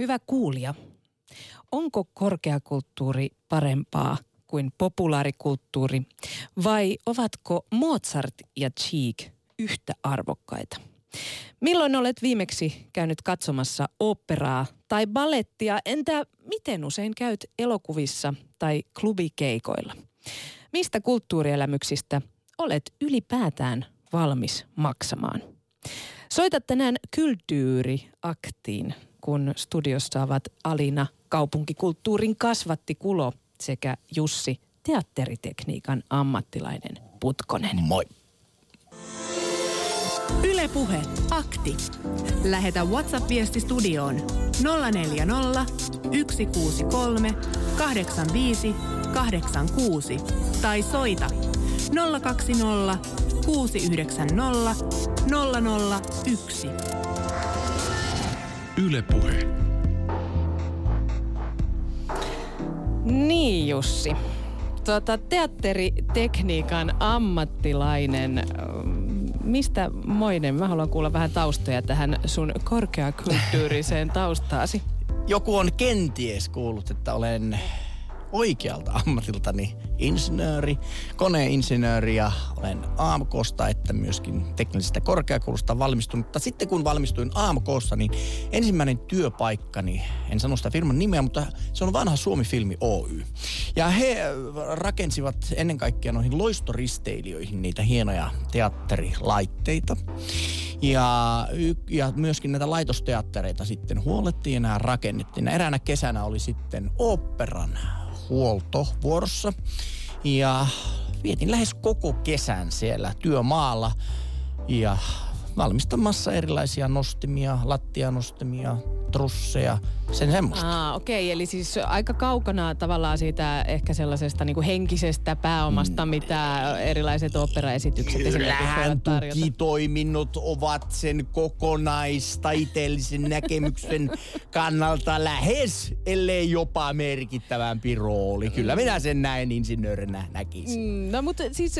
Hyvä kuulija, onko korkeakulttuuri parempaa kuin populaarikulttuuri vai ovatko Mozart ja Cheek yhtä arvokkaita? Milloin olet viimeksi käynyt katsomassa operaa tai ballettia? Entä miten usein käyt elokuvissa tai klubikeikoilla? Mistä kulttuurielämyksistä olet ylipäätään valmis maksamaan? Soita tänään Kulttuuri-aktiin, kun studiossa ovat Alina kaupunkikulttuurin kasvatti Kulo sekä Jussi teatteritekniikan ammattilainen Putkonen. Moi. Ylepuhe akti. Lähetä WhatsApp-viesti studioon 040 163 85 86 tai soita 020 690 001. Ylepuhe. Niin Jussi. Tuota, teatteritekniikan ammattilainen, mistä moinen? Mä haluan kuulla vähän taustoja tähän sun korkeakulttuuriseen taustaasi. Joku on kenties kuullut, että olen oikealta ammatiltani insinööri, koneinsinööri ja olen AMKsta että myöskin teknillisestä korkeakoulusta valmistunut. Mutta sitten kun valmistuin AMKssa, niin ensimmäinen työpaikkani, en sano sitä firman nimeä, mutta se on vanha Suomi-filmi Oy. Ja he rakensivat ennen kaikkea noihin loistoristeilijöihin niitä hienoja teatterilaitteita. Ja, ja myöskin näitä laitosteattereita sitten huolettiin ja nämä rakennettiin. Eräänä kesänä oli sitten operan huolto vuorossa. Ja vietin lähes koko kesän siellä työmaalla ja valmistamassa erilaisia nostimia, lattianostimia, trusseja, sen semmoista. Ah, okei, okay. eli siis aika kaukana tavallaan siitä ehkä sellaisesta niin kuin henkisestä pääomasta, mm. mitä erilaiset operaesitykset Kyllähän tukitoiminnot ovat sen kokonaistaiteellisen näkemyksen kannalta lähes, ellei jopa merkittävämpi rooli. Kyllä minä sen näin insinöörinä näkisin. Mm, no mutta siis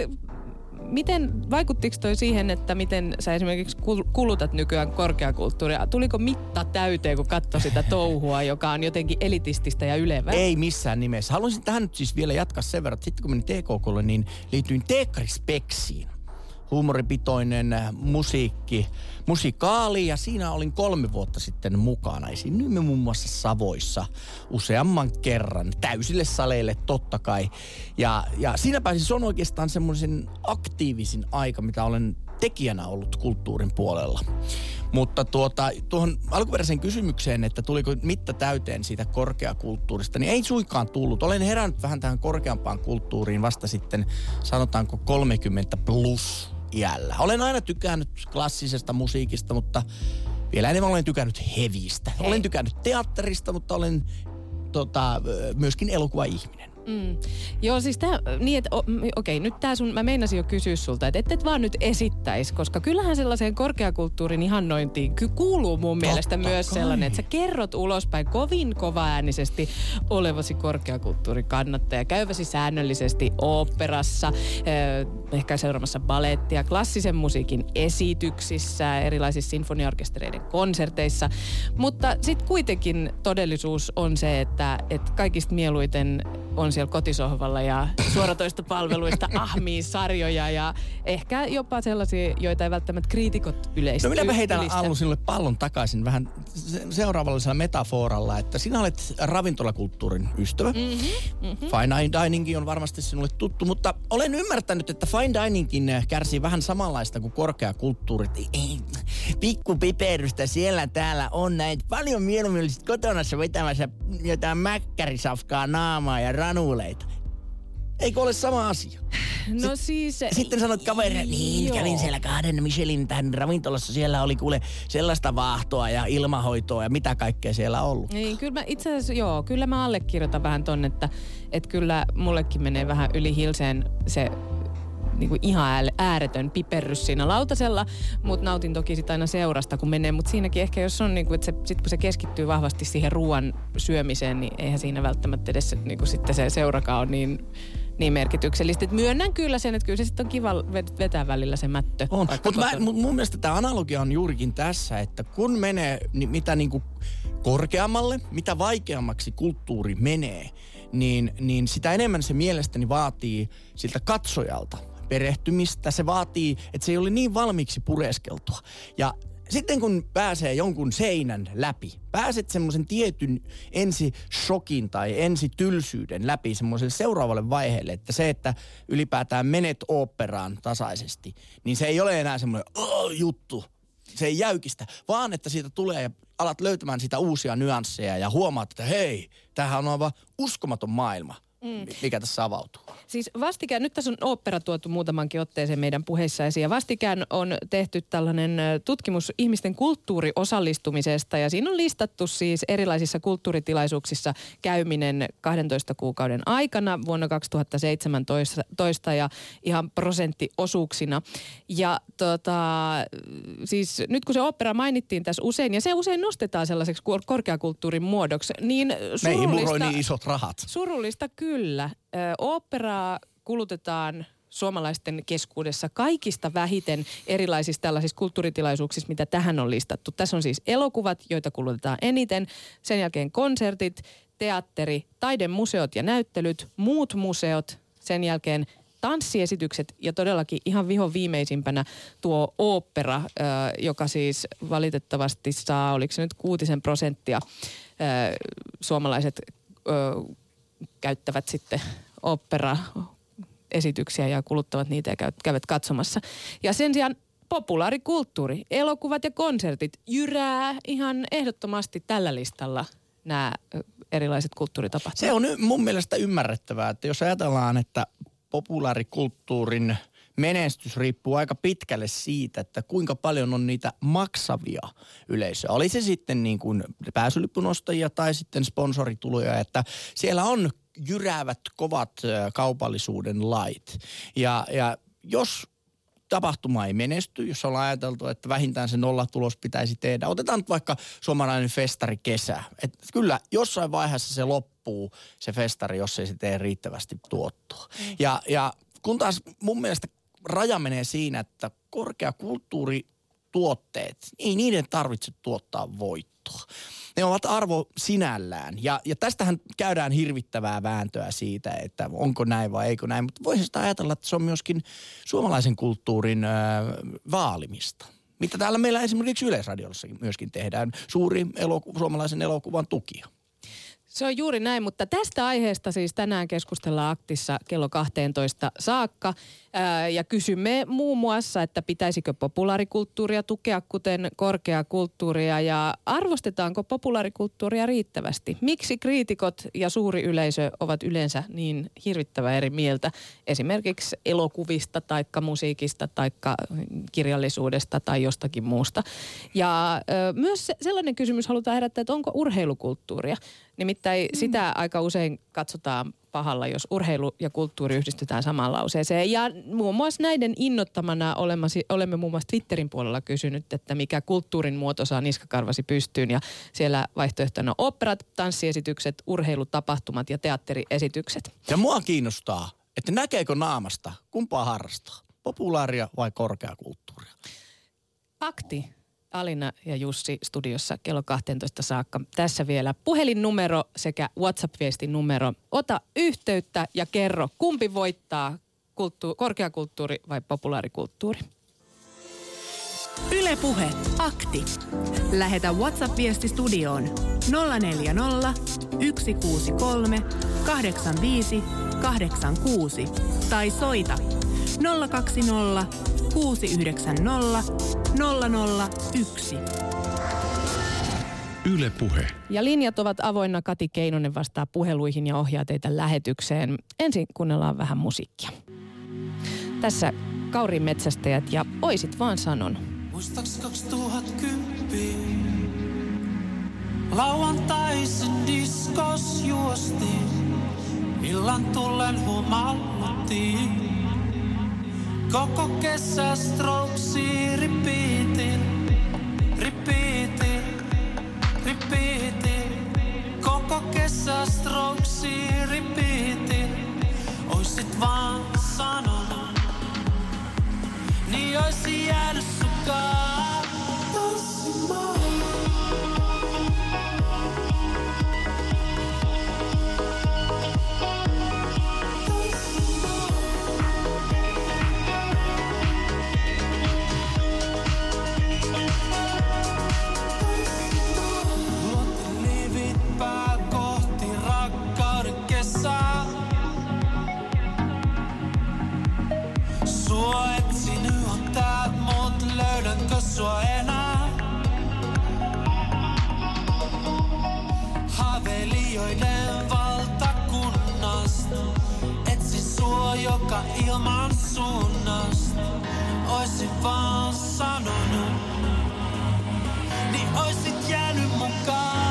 miten, vaikuttiko toi siihen, että miten sä esimerkiksi kulutat nykyään korkeakulttuuria? Tuliko mitta täyteen, kun katsoi sitä touhua, joka on jotenkin elitististä ja ylevää? Ei missään nimessä. Haluaisin tähän nyt siis vielä jatkaa sen verran, että sitten kun menin TKKlle, niin liityin Tekrispeksiin huumoripitoinen musiikki, musikaali ja siinä olin kolme vuotta sitten mukana. Esiinnyimme muun muassa Savoissa useamman kerran, täysille saleille totta kai. Ja, ja siinä pääsin, se on oikeastaan semmoisen aktiivisin aika, mitä olen tekijänä ollut kulttuurin puolella. Mutta tuota, tuohon alkuperäiseen kysymykseen, että tuliko mitta täyteen siitä korkeakulttuurista, niin ei suinkaan tullut. Olen herännyt vähän tähän korkeampaan kulttuuriin vasta sitten, sanotaanko 30 plus iällä. Olen aina tykännyt klassisesta musiikista, mutta vielä enemmän olen tykännyt hevistä. Hei. Olen tykännyt teatterista, mutta olen tota, myöskin elokuva-ihminen. Mm. Joo, siis tää, niin että okei, okay, nyt tää sun, mä meinasin jo kysyä sulta, että et, et vaan nyt esittäisi, koska kyllähän sellaiseen korkeakulttuurin ihannointiin ky- kuuluu mun Totta mielestä kai. myös sellainen, että sä kerrot ulospäin kovin kovaäänisesti olevasi korkeakulttuurin kannattaja, käyväsi säännöllisesti oopperassa, eh, ehkä seuraamassa balettia, klassisen musiikin esityksissä, erilaisissa sinfoniaorkestereiden konserteissa, mutta sitten kuitenkin todellisuus on se, että, että kaikista mieluiten on siellä kotisohvalla ja suoratoistopalveluista ahmii sarjoja ja ehkä jopa sellaisia, joita ei välttämättä kriitikot yleistä. No minäpä heitän Allu sinulle pallon takaisin vähän seuraavallisella metaforalla, että sinä olet ravintolakulttuurin ystävä. Mm-hmm, mm-hmm. Fine dining on varmasti sinulle tuttu, mutta olen ymmärtänyt, että fine diningkin kärsii vähän samanlaista kuin korkeakulttuurit. Pikkupiperystä siellä täällä on näitä paljon mieluummin olisit kotona vetämässä jotain mäkkärisafkaa naamaa ja ranuleita. Eikö ole sama asia? No siis... Sitten sanot kaverille, niin joo. kävin siellä kahden Michelin tähän ravintolassa. Siellä oli kuule sellaista vaahtoa ja ilmahoitoa ja mitä kaikkea siellä on ollut. Niin, kyllä mä itse asiassa, joo, kyllä mä allekirjoitan vähän ton, että, että kyllä mullekin menee vähän yli hilseen se niin kuin ihan ääretön piperrys siinä lautasella, mutta nautin toki sitä aina seurasta, kun menee. Mutta siinäkin ehkä, jos on, niin kuin, että se, sit kun se keskittyy vahvasti siihen ruoan syömiseen, niin eihän siinä välttämättä edes niin kuin sitten se seurakaan on niin niin merkityksellistä. Et myönnän kyllä sen, että kyllä se sitten on kiva vetää välillä se mättö. On, mutta mun mielestä tämä analogia on juurikin tässä, että kun menee niin mitä niinku korkeammalle, mitä vaikeammaksi kulttuuri menee, niin, niin sitä enemmän se mielestäni vaatii siltä katsojalta perehtymistä. Se vaatii, että se ei ole niin valmiiksi pureskeltua. Ja sitten kun pääsee jonkun seinän läpi, pääset semmoisen tietyn ensi shokin tai ensi tylsyyden läpi semmoiselle seuraavalle vaiheelle, että se, että ylipäätään menet oopperaan tasaisesti, niin se ei ole enää semmoinen oh, juttu, se ei jäykistä, vaan että siitä tulee ja alat löytämään sitä uusia nyansseja ja huomaat, että hei, tämähän on aivan uskomaton maailma – mm. mikä tässä avautuu. Siis vastikään, nyt tässä on opera tuotu muutamankin otteeseen meidän puheissa esiin, ja vastikään on tehty tällainen tutkimus ihmisten kulttuuriosallistumisesta, ja siinä on listattu siis erilaisissa kulttuuritilaisuuksissa käyminen 12 kuukauden aikana vuonna 2017 ja ihan prosenttiosuuksina. Ja tota, siis nyt kun se opera mainittiin tässä usein, ja se usein nostetaan sellaiseksi korkeakulttuurin muodoksi, niin surullista... Niin isot rahat. Surullista kyllä Kyllä. operaa kulutetaan suomalaisten keskuudessa kaikista vähiten erilaisissa tällaisissa kulttuuritilaisuuksissa, mitä tähän on listattu. Tässä on siis elokuvat, joita kulutetaan eniten, sen jälkeen konsertit, teatteri, taidemuseot ja näyttelyt, muut museot, sen jälkeen tanssiesitykset ja todellakin ihan vihon viimeisimpänä tuo opera, joka siis valitettavasti saa, oliko se nyt kuutisen prosenttia suomalaiset käyttävät sitten opera esityksiä ja kuluttavat niitä ja käyvät katsomassa. Ja sen sijaan populaarikulttuuri, elokuvat ja konsertit jyrää ihan ehdottomasti tällä listalla nämä erilaiset kulttuuritapahtumat. Se on mun mielestä ymmärrettävää, että jos ajatellaan, että populaarikulttuurin menestys riippuu aika pitkälle siitä, että kuinka paljon on niitä maksavia yleisöjä. Oli se sitten niin kuin pääsylippunostajia tai sitten sponsorituloja, että siellä on jyräävät kovat kaupallisuuden lait. Ja, ja jos tapahtuma ei menesty, jos ollaan ajateltu, että vähintään se nollatulos pitäisi tehdä. Otetaan nyt vaikka suomalainen festari kesä. Et kyllä jossain vaiheessa se loppuu, se festari, jos ei se tee riittävästi tuottoa. Mm. Ja, ja kun taas mun mielestä raja menee siinä, että korkeakulttuurituotteet, ei niiden tarvitse tuottaa voittoa. Ne ovat arvo sinällään. Ja, ja tästähän käydään hirvittävää vääntöä siitä, että onko näin vai eikö näin. Mutta voisi sitä ajatella, että se on myöskin suomalaisen kulttuurin äh, vaalimista. Mitä täällä meillä esimerkiksi Yleisradiossakin myöskin tehdään. Suuri eloku- suomalaisen elokuvan tukia. Se on juuri näin, mutta tästä aiheesta siis tänään keskustellaan aktissa kello 12 saakka. Ja kysymme muun muassa, että pitäisikö populaarikulttuuria tukea kuten korkeakulttuuria ja arvostetaanko populaarikulttuuria riittävästi? Miksi kriitikot ja suuri yleisö ovat yleensä niin hirvittävän eri mieltä esimerkiksi elokuvista tai musiikista tai kirjallisuudesta tai jostakin muusta? Ja myös sellainen kysymys halutaan herättää, että onko urheilukulttuuria? Nimittäin mm. sitä aika usein katsotaan pahalla, jos urheilu ja kulttuuri yhdistetään samaan lauseeseen. Ja muun muassa näiden innottamana olemasi, olemme muun muassa Twitterin puolella kysynyt, että mikä kulttuurin muoto saa niskakarvasi pystyyn. Ja siellä vaihtoehtona operat, tanssiesitykset, urheilutapahtumat ja teatteriesitykset. Ja mua kiinnostaa, että näkeekö naamasta, kumpaa harrastaa, populaaria vai korkeakulttuuria? Akti Alina ja Jussi studiossa kello 12 saakka. Tässä vielä puhelinnumero sekä WhatsApp-viestin numero. Ota yhteyttä ja kerro, kumpi voittaa, kulttu- korkeakulttuuri vai populaarikulttuuri. Ylepuhe akti. Lähetä WhatsApp-viesti studioon 040 163 85 86 tai soita 020 690 001. Yle Puhe. Ja linjat ovat avoinna. Kati Keinonen vastaa puheluihin ja ohjaa teitä lähetykseen. Ensin kuunnellaan vähän musiikkia. Tässä Kaurin metsästäjät ja Oisit vaan sanon. Muistaks 2010 Lauantaisin diskos juostiin Illan tullen humalluttiin Koko kesä strokesi repeatin, repeatin, repeatin. Koko kesä strokesi. Ois Oisit vaan sanonut, niin oisin jäänyt sukaan. Tanssimaan. Ilman suunnasta Oisin vaan sanonut niin oisit jäänyt mukaan.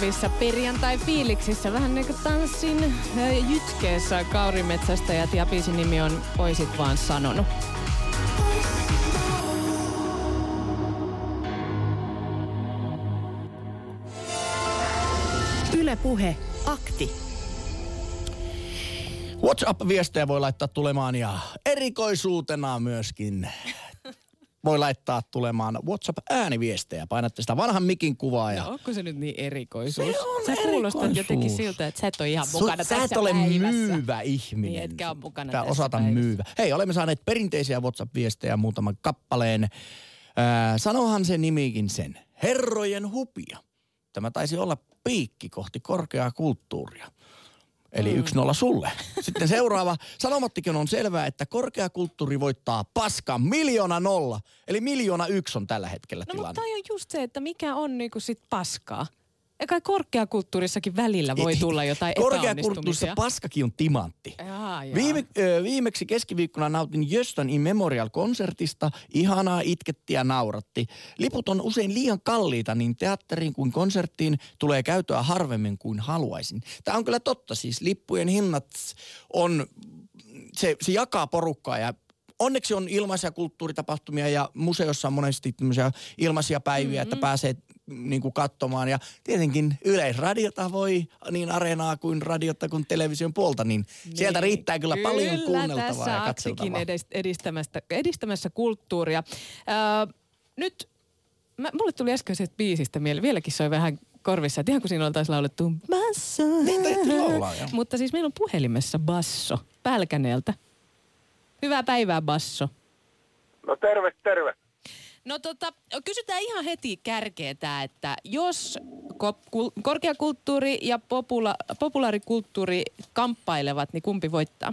Hyvissä perjantai-fiiliksissä. Vähän niin kuin tanssin jytkeessä Kaurimetsästäjät ja biisin nimi on Oisit vaan sanonut. Yle Puhe, akti. WhatsApp-viestejä voi laittaa tulemaan ja erikoisuutena myöskin voi laittaa tulemaan WhatsApp-ääniviestejä. Painatte sitä vanhan mikin kuvaa ja No, onko se nyt niin erikoisuus? Se on Sä kuulostat jotenkin siltä, että sä et ole ihan Su- mukana sä et ole päivässä. myyvä ihminen. Niin, etkä ole mukana tässä osata päivässä. myyvä. Hei, olemme saaneet perinteisiä WhatsApp-viestejä muutaman kappaleen. Ää, sanohan se nimikin sen. Herrojen hupia. Tämä taisi olla piikki kohti korkeaa kulttuuria. Eli yksi nolla sulle. Sitten seuraava. Sanomattikin on selvää, että korkeakulttuuri voittaa paskan miljoona nolla. Eli miljoona yksi on tällä hetkellä No mutta tilanne. toi on just se, että mikä on niinku sit paskaa. Kai korkeakulttuurissakin välillä voi tulla jotain Korkeakulttuurissa paskakin on timantti. Jaa, jaa. Viime, ö, viimeksi keskiviikkona nautin Jöstön in Memorial-konsertista. Ihanaa, itketti ja nauratti. Liput on usein liian kalliita, niin teatteriin kuin konserttiin tulee käytöä harvemmin kuin haluaisin. Tämä on kyllä totta, siis lippujen hinnat on, se, se jakaa porukkaa ja onneksi on ilmaisia kulttuuritapahtumia ja museossa on monesti tämmöisiä ilmaisia päiviä, mm-hmm. että pääsee niin kuin katsomaan. Ja tietenkin yleisradiota voi niin areenaa kuin radiota kuin television puolta, niin, niin. sieltä riittää kyllä, kyllä paljon kuunneltavaa tässä ja katseltavaa. edist- edistämästä, edistämässä kulttuuria. Öö, nyt, mä, mulle tuli äskeisestä biisistä mieleen, vieläkin soi vähän korvissa, että ihan kun siinä on taas laulettu basso. Niin, laulaa, joo. Mutta siis meillä on puhelimessa basso Pälkäneeltä. Hyvää päivää, basso. No terve, terve. No tota, kysytään ihan heti kärkeetä, että jos ko- kul- korkeakulttuuri ja popula- populaarikulttuuri kamppailevat, niin kumpi voittaa?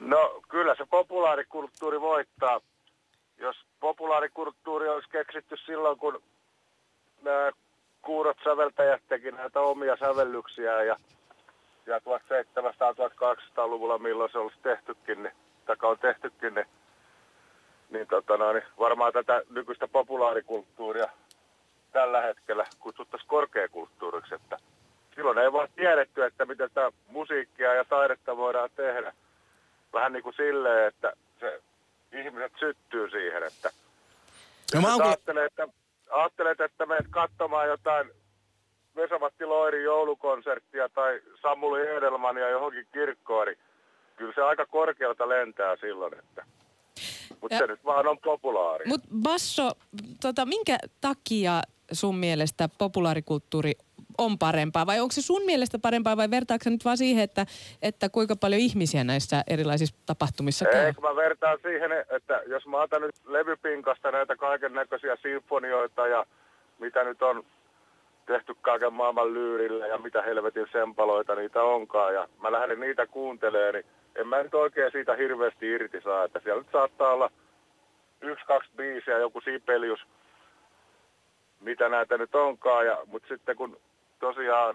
No kyllä se populaarikulttuuri voittaa. Jos populaarikulttuuri olisi keksitty silloin, kun nämä kuurot isot säveltäjät teki näitä omia sävellyksiä ja, ja 1700-1800-luvulla, milloin se olisi tehtykin, niin, taka on tehtykin, niin, niin, tota no, niin varmaan tätä nykyistä populaarikulttuuria tällä hetkellä kutsuttaisiin korkeakulttuuriksi, että silloin ei vaan tiedetty, että miten tämä musiikkia ja taidetta voidaan tehdä. Vähän niin kuin silleen, että se ihmiset syttyy siihen, että No mä ajattelet, että, ajattelet, että menet katsomaan jotain Vesa-Matti Loirin joulukonserttia tai Samuli Edelmania johonkin kirkkoon, niin kyllä se aika korkealta lentää silloin, että mutta se nyt vaan on populaari. Mutta Basso, tota, minkä takia sun mielestä populaarikulttuuri on parempaa? Vai onko se sun mielestä parempaa vai vertaako nyt vaan siihen, että, että kuinka paljon ihmisiä näissä erilaisissa tapahtumissa käy? Eikö mä vertaan siihen, että jos mä otan nyt levypinkasta näitä kaiken näköisiä sinfonioita ja mitä nyt on tehty kaiken maailman lyyrillä ja mitä helvetin sempaloita niitä onkaan ja mä lähden niitä kuuntelemaan, niin en mä nyt oikein siitä hirveästi irti saa, että siellä nyt saattaa olla yksi, kaksi biisiä, joku Sibelius, mitä näitä nyt onkaan, ja, mutta sitten kun tosiaan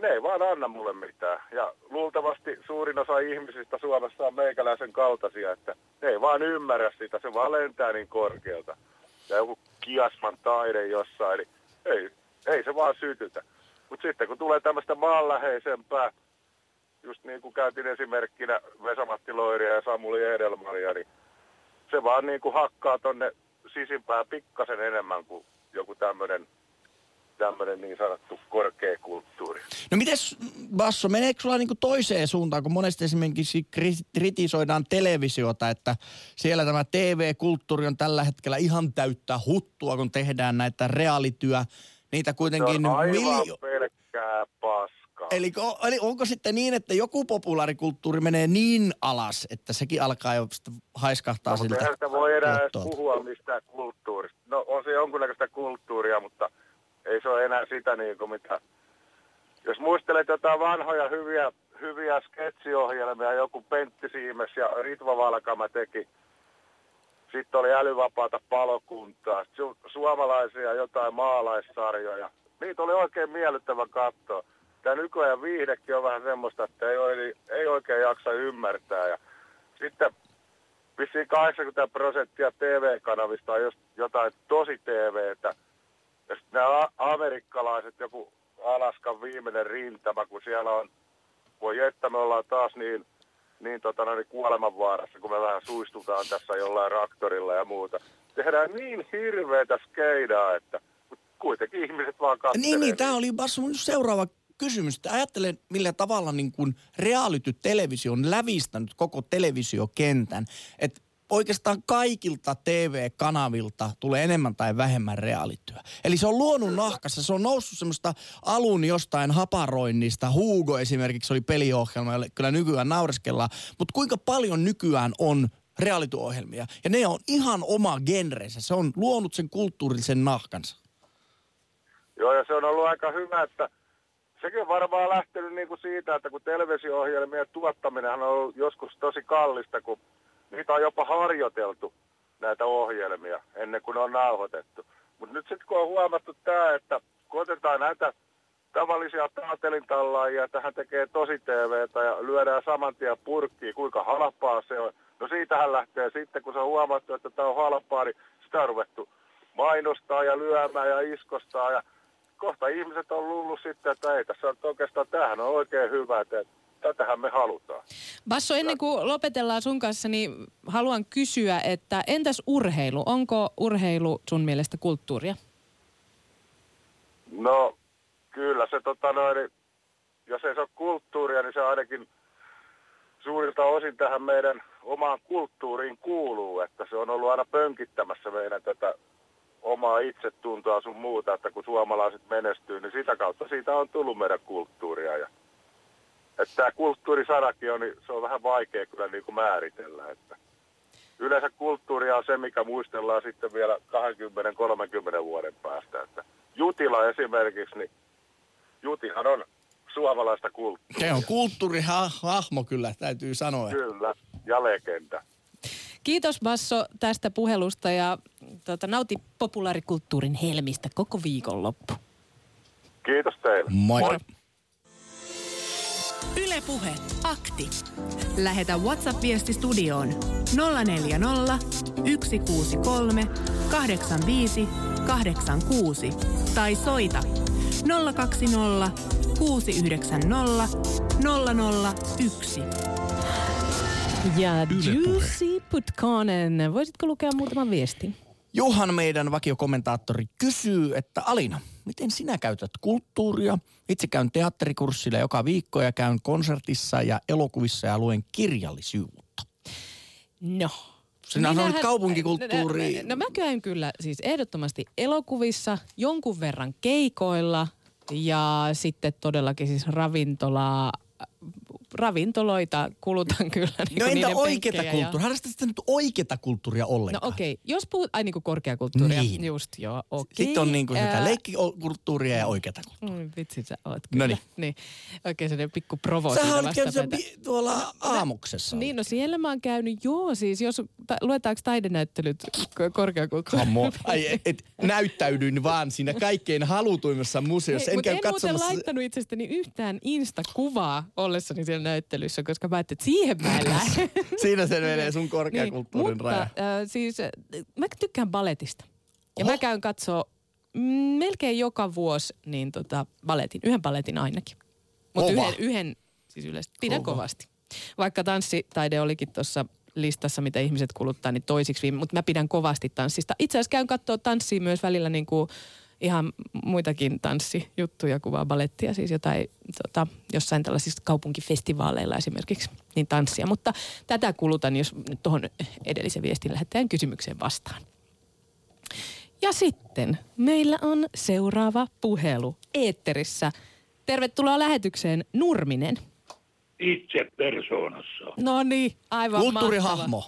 ne ei vaan anna mulle mitään. Ja luultavasti suurin osa ihmisistä Suomessa on meikäläisen kaltaisia, että ne ei vaan ymmärrä sitä, se vaan lentää niin korkealta. Ja joku kiasman taide jossain, niin ei, ei se vaan sytytä. Mutta sitten kun tulee tämmöistä maanläheisempää, just niin kuin käytin esimerkkinä Vesamatti Loiria ja Samuli Edelmaria, niin se vaan niin kuin hakkaa tonne sisimpään pikkasen enemmän kuin joku tämmöinen tämmöinen niin sanottu korkeakulttuuri. no mites Basso, meneekö sulla niinku toiseen suuntaan, kun monesti esimerkiksi kri- kritisoidaan televisiota, että siellä tämä TV-kulttuuri on tällä hetkellä ihan täyttä huttua, kun tehdään näitä realityä. Niitä Se kuitenkin on aivan miljo- pelkkää paskaa. Eli, eli onko sitten niin, että joku populaarikulttuuri menee niin alas, että sekin alkaa jo haiskahtaa No, mutta siltä eihän sitä voi enää edes puhua mistään kulttuurista. No on se jonkunnäköistä kulttuuria, mutta ei se ole enää sitä niin kuin mitä... Jos muistelet jotain vanhoja hyviä, hyviä sketsiohjelmia, joku Pentti Siimes ja Ritva Valkama teki. Sitten oli älyvapaata palokuntaa, su- suomalaisia jotain maalaissarjoja. Niitä oli oikein miellyttävä katsoa. Tämä nykyajan viihdekin on vähän semmoista, että ei, oi- ei oikein jaksa ymmärtää. Ja sitten vissiin 80 prosenttia TV-kanavista on just jotain tosi TVtä. Ja sitten nämä amerikkalaiset, joku Alaskan viimeinen rintama, kun siellä on, voi että me ollaan taas niin, niin, tota, niin kuolemanvaarassa, kun me vähän suistutaan tässä jollain raktorilla ja muuta. Tehdään niin hirveätä skeidaa, että kuitenkin ihmiset vaan katselee. Niin, niin, tämä oli seuraava kysymys. Että Ajattelen, millä tavalla niin kuin reality-televisio on lävistänyt koko televisiokentän. Että oikeastaan kaikilta TV-kanavilta tulee enemmän tai vähemmän realityä. Eli se on luonut nahkassa, se on noussut semmoista alun jostain haparoinnista. Hugo esimerkiksi oli peliohjelma, jolle kyllä nykyään naureskellaan. Mutta kuinka paljon nykyään on reality-ohjelmia? Ja ne on ihan oma genrensä. Se on luonut sen kulttuurillisen nahkansa. Joo, ja se on ollut aika hyvä, että sekin on varmaan lähtenyt niin kuin siitä, että kun televisio-ohjelmien tuottaminen on ollut joskus tosi kallista, kun niitä on jopa harjoiteltu näitä ohjelmia ennen kuin ne on nauhoitettu. Mutta nyt sitten kun on huomattu tämä, että kun otetaan näitä tavallisia taatelintallaajia, tähän tekee tosi TVtä ja lyödään saman tien purkkiin, kuinka halpaa se on. No siitähän lähtee sitten, kun se on huomattu, että tämä on halpaa, niin sitä on ruvettu mainostaa ja lyömään ja iskostaa ja kohta ihmiset on luullut sitten, että ei tässä on oikeastaan, tämähän on oikein hyvä, että tätähän me halutaan. Basso, ennen kuin lopetellaan sun kanssa, niin haluan kysyä, että entäs urheilu? Onko urheilu sun mielestä kulttuuria? No kyllä se tota noin, jos ei se ole kulttuuria, niin se ainakin suurilta osin tähän meidän omaan kulttuuriin kuuluu, että se on ollut aina pönkittämässä meidän tätä omaa itsetuntoa sun muuta, että kun suomalaiset menestyy, niin sitä kautta siitä on tullut meidän kulttuuria. Ja, että tämä kulttuurisanakin on, niin se on vähän vaikea kyllä niin kuin määritellä. Että yleensä kulttuuria on se, mikä muistellaan sitten vielä 20-30 vuoden päästä. Että Jutila esimerkiksi, niin Jutihan on suomalaista kulttuuria. Se on kulttuurihahmo kyllä, täytyy sanoa. Kyllä, ja legenda. Kiitos Basso tästä puhelusta ja tota, nauti populaarikulttuurin helmistä koko viikonloppu. Kiitos teille. Moi. Moi. Ylepuhe akti. Lähetä WhatsApp-viesti studioon 040 163 85 86 tai soita 020 690 001. Ja Juicy Putkonen, voisitko lukea muutaman viestin? Juhan meidän vakiokommentaattori kysyy, että Alina, miten sinä käytät kulttuuria? Itse käyn teatterikurssilla joka viikko ja käyn konsertissa ja elokuvissa ja luen kirjallisuutta. No. Sinä Minähän- kaupunkikulttuuri- No, no mä käyn kyllä siis ehdottomasti elokuvissa, jonkun verran keikoilla ja sitten todellakin siis ravintolaa, ravintoloita kulutan kyllä. Niin No entä oikeata penkkejä ja- kulttuuria? Harrastatko nyt oikeata kulttuuria No ollenkaan? okei, okay. jos puhut, ai niin kuin korkeakulttuuria, Niin. just joo, okei. Sitten on niin kuin sitä Ää, leikkikulttuuria ja oikeata kulttuuria. Mm, vitsi sä oot kyllä. Noniin. Niin. Oikein sellainen pikku provo Sähän olit käynyt bi- tuolla aamuksessa. Niin, no siellä mä oon käynyt, joo, siis jos, ta, luetaanko taidenäyttelyt k- korkeakulttuuri? Come on. Ai, et, et näyttäydyin vaan siinä kaikkein halutuimmassa museossa. Hei, en mutta käy en muuten katsomassa. laittanut itsestäni yhtään Insta-kuvaa ollessani siellä näyttelyssä, koska mä ajattelin, että siihen mä en lähde. Siinä se menee sun korkeakulttuurin niin, raja. Mutta äh, siis äh, mä tykkään baletista. Ja Oho. mä käyn katsoo mm, melkein joka vuosi niin tota, baletin, yhden baletin ainakin. Mutta yhden, yhden siis yleisesti pidän Kova. kovasti. Vaikka tanssitaide olikin tuossa listassa, mitä ihmiset kuluttaa, niin toisiksi viime, mutta mä pidän kovasti tanssista. Itse asiassa käyn katsoa tanssia myös välillä niin kuin ihan muitakin tanssijuttuja kuin vaan balettia, siis jotain tota, jossain tällaisissa kaupunkifestivaaleilla esimerkiksi, niin tanssia. Mutta tätä kulutan, jos nyt tuohon edellisen viestin lähettäjän kysymykseen vastaan. Ja sitten meillä on seuraava puhelu eetterissä. Tervetuloa lähetykseen Nurminen. itse persoonassa. No niin, aivan mahtava. Kulttuurihahmo.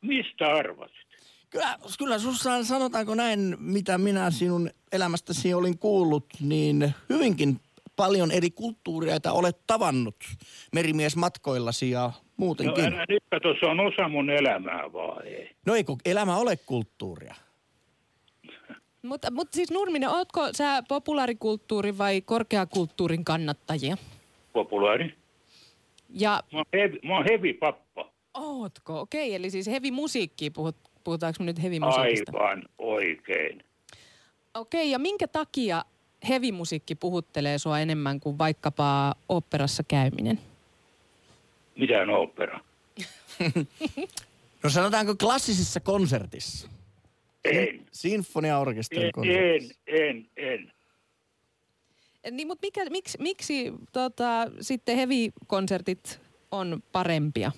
Mistä arvasit? Kyllä, kyllä sussa sanotaanko näin, mitä minä sinun elämästäsi olin kuullut, niin hyvinkin paljon eri kulttuureita olet tavannut merimiesmatkoillasi ja No muutenkin. älä nyt kato, se on osa mun elämää vaan, ei. No eikö elämä ole kulttuuria? Mutta, mutta siis Nurminen, ootko sä populaarikulttuurin vai korkeakulttuurin kannattajia? Populaari. Ja Mä oon hevi, mä oon hevi pappa. ootko? Okei, okay, eli siis heavy musiikkia, puhut, puhutaanko me nyt heavy musiikista? Aivan oikein. Okei, okay, ja minkä takia heavy musiikki puhuttelee sua enemmän kuin vaikkapa oopperassa käyminen? Mitä on opera? No sanotaanko klassisessa konsertissa? En. Sinfoniaorkesterin En, konsertissa. en, en, en. Niin, mutta mikä, miksi, miksi tota, sitten heavy-konsertit on parempia?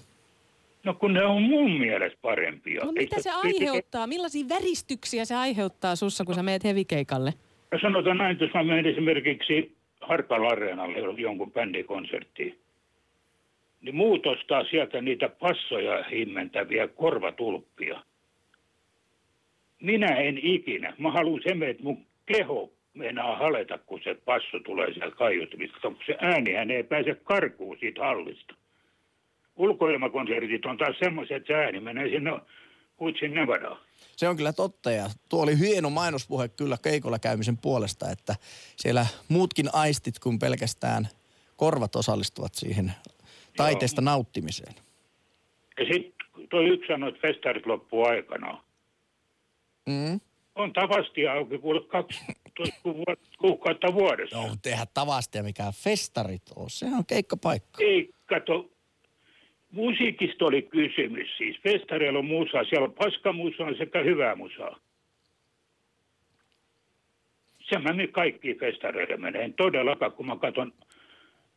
No kun ne on mun mielestä parempia. No mitä se aiheuttaa? Millaisia väristyksiä se aiheuttaa sussa, kun sä meet hevikeikalle? No sanotaan näin, että jos mä menen esimerkiksi Hartwall Areenalle jonkun bändikonserttiin, niin muut ostaa sieltä niitä passoja himmentäviä korvatulppia. Minä en ikinä. Mä haluan sen, että mun keho meinaa haleta, kun se passo tulee sieltä kaiutumista, kun se äänihän ei pääse karkuun siitä hallista. Ulkoilmakonsertit on taas semmoiset, että se ääni menee sinne huitsin Nevadaan. Se on kyllä totta ja tuo oli hieno mainospuhe kyllä keikolla käymisen puolesta, että siellä muutkin aistit kuin pelkästään korvat osallistuvat siihen taiteesta nauttimiseen. Ja sitten toi yksi sanoi, että festarit loppuu aikanaan. Mm. On tavasti auki kuule 12 ku- kuukautta vuodessa. No, mutta eihän tavasti ja mikään festarit ole. Sehän on keikkapaikka. Ei, kato, musiikista oli kysymys siis. Festareilla on musaa, siellä on paskamusaa sekä hyvää musaa. Se mä nyt kaikki festareille menee. En todellakaan, kun mä katson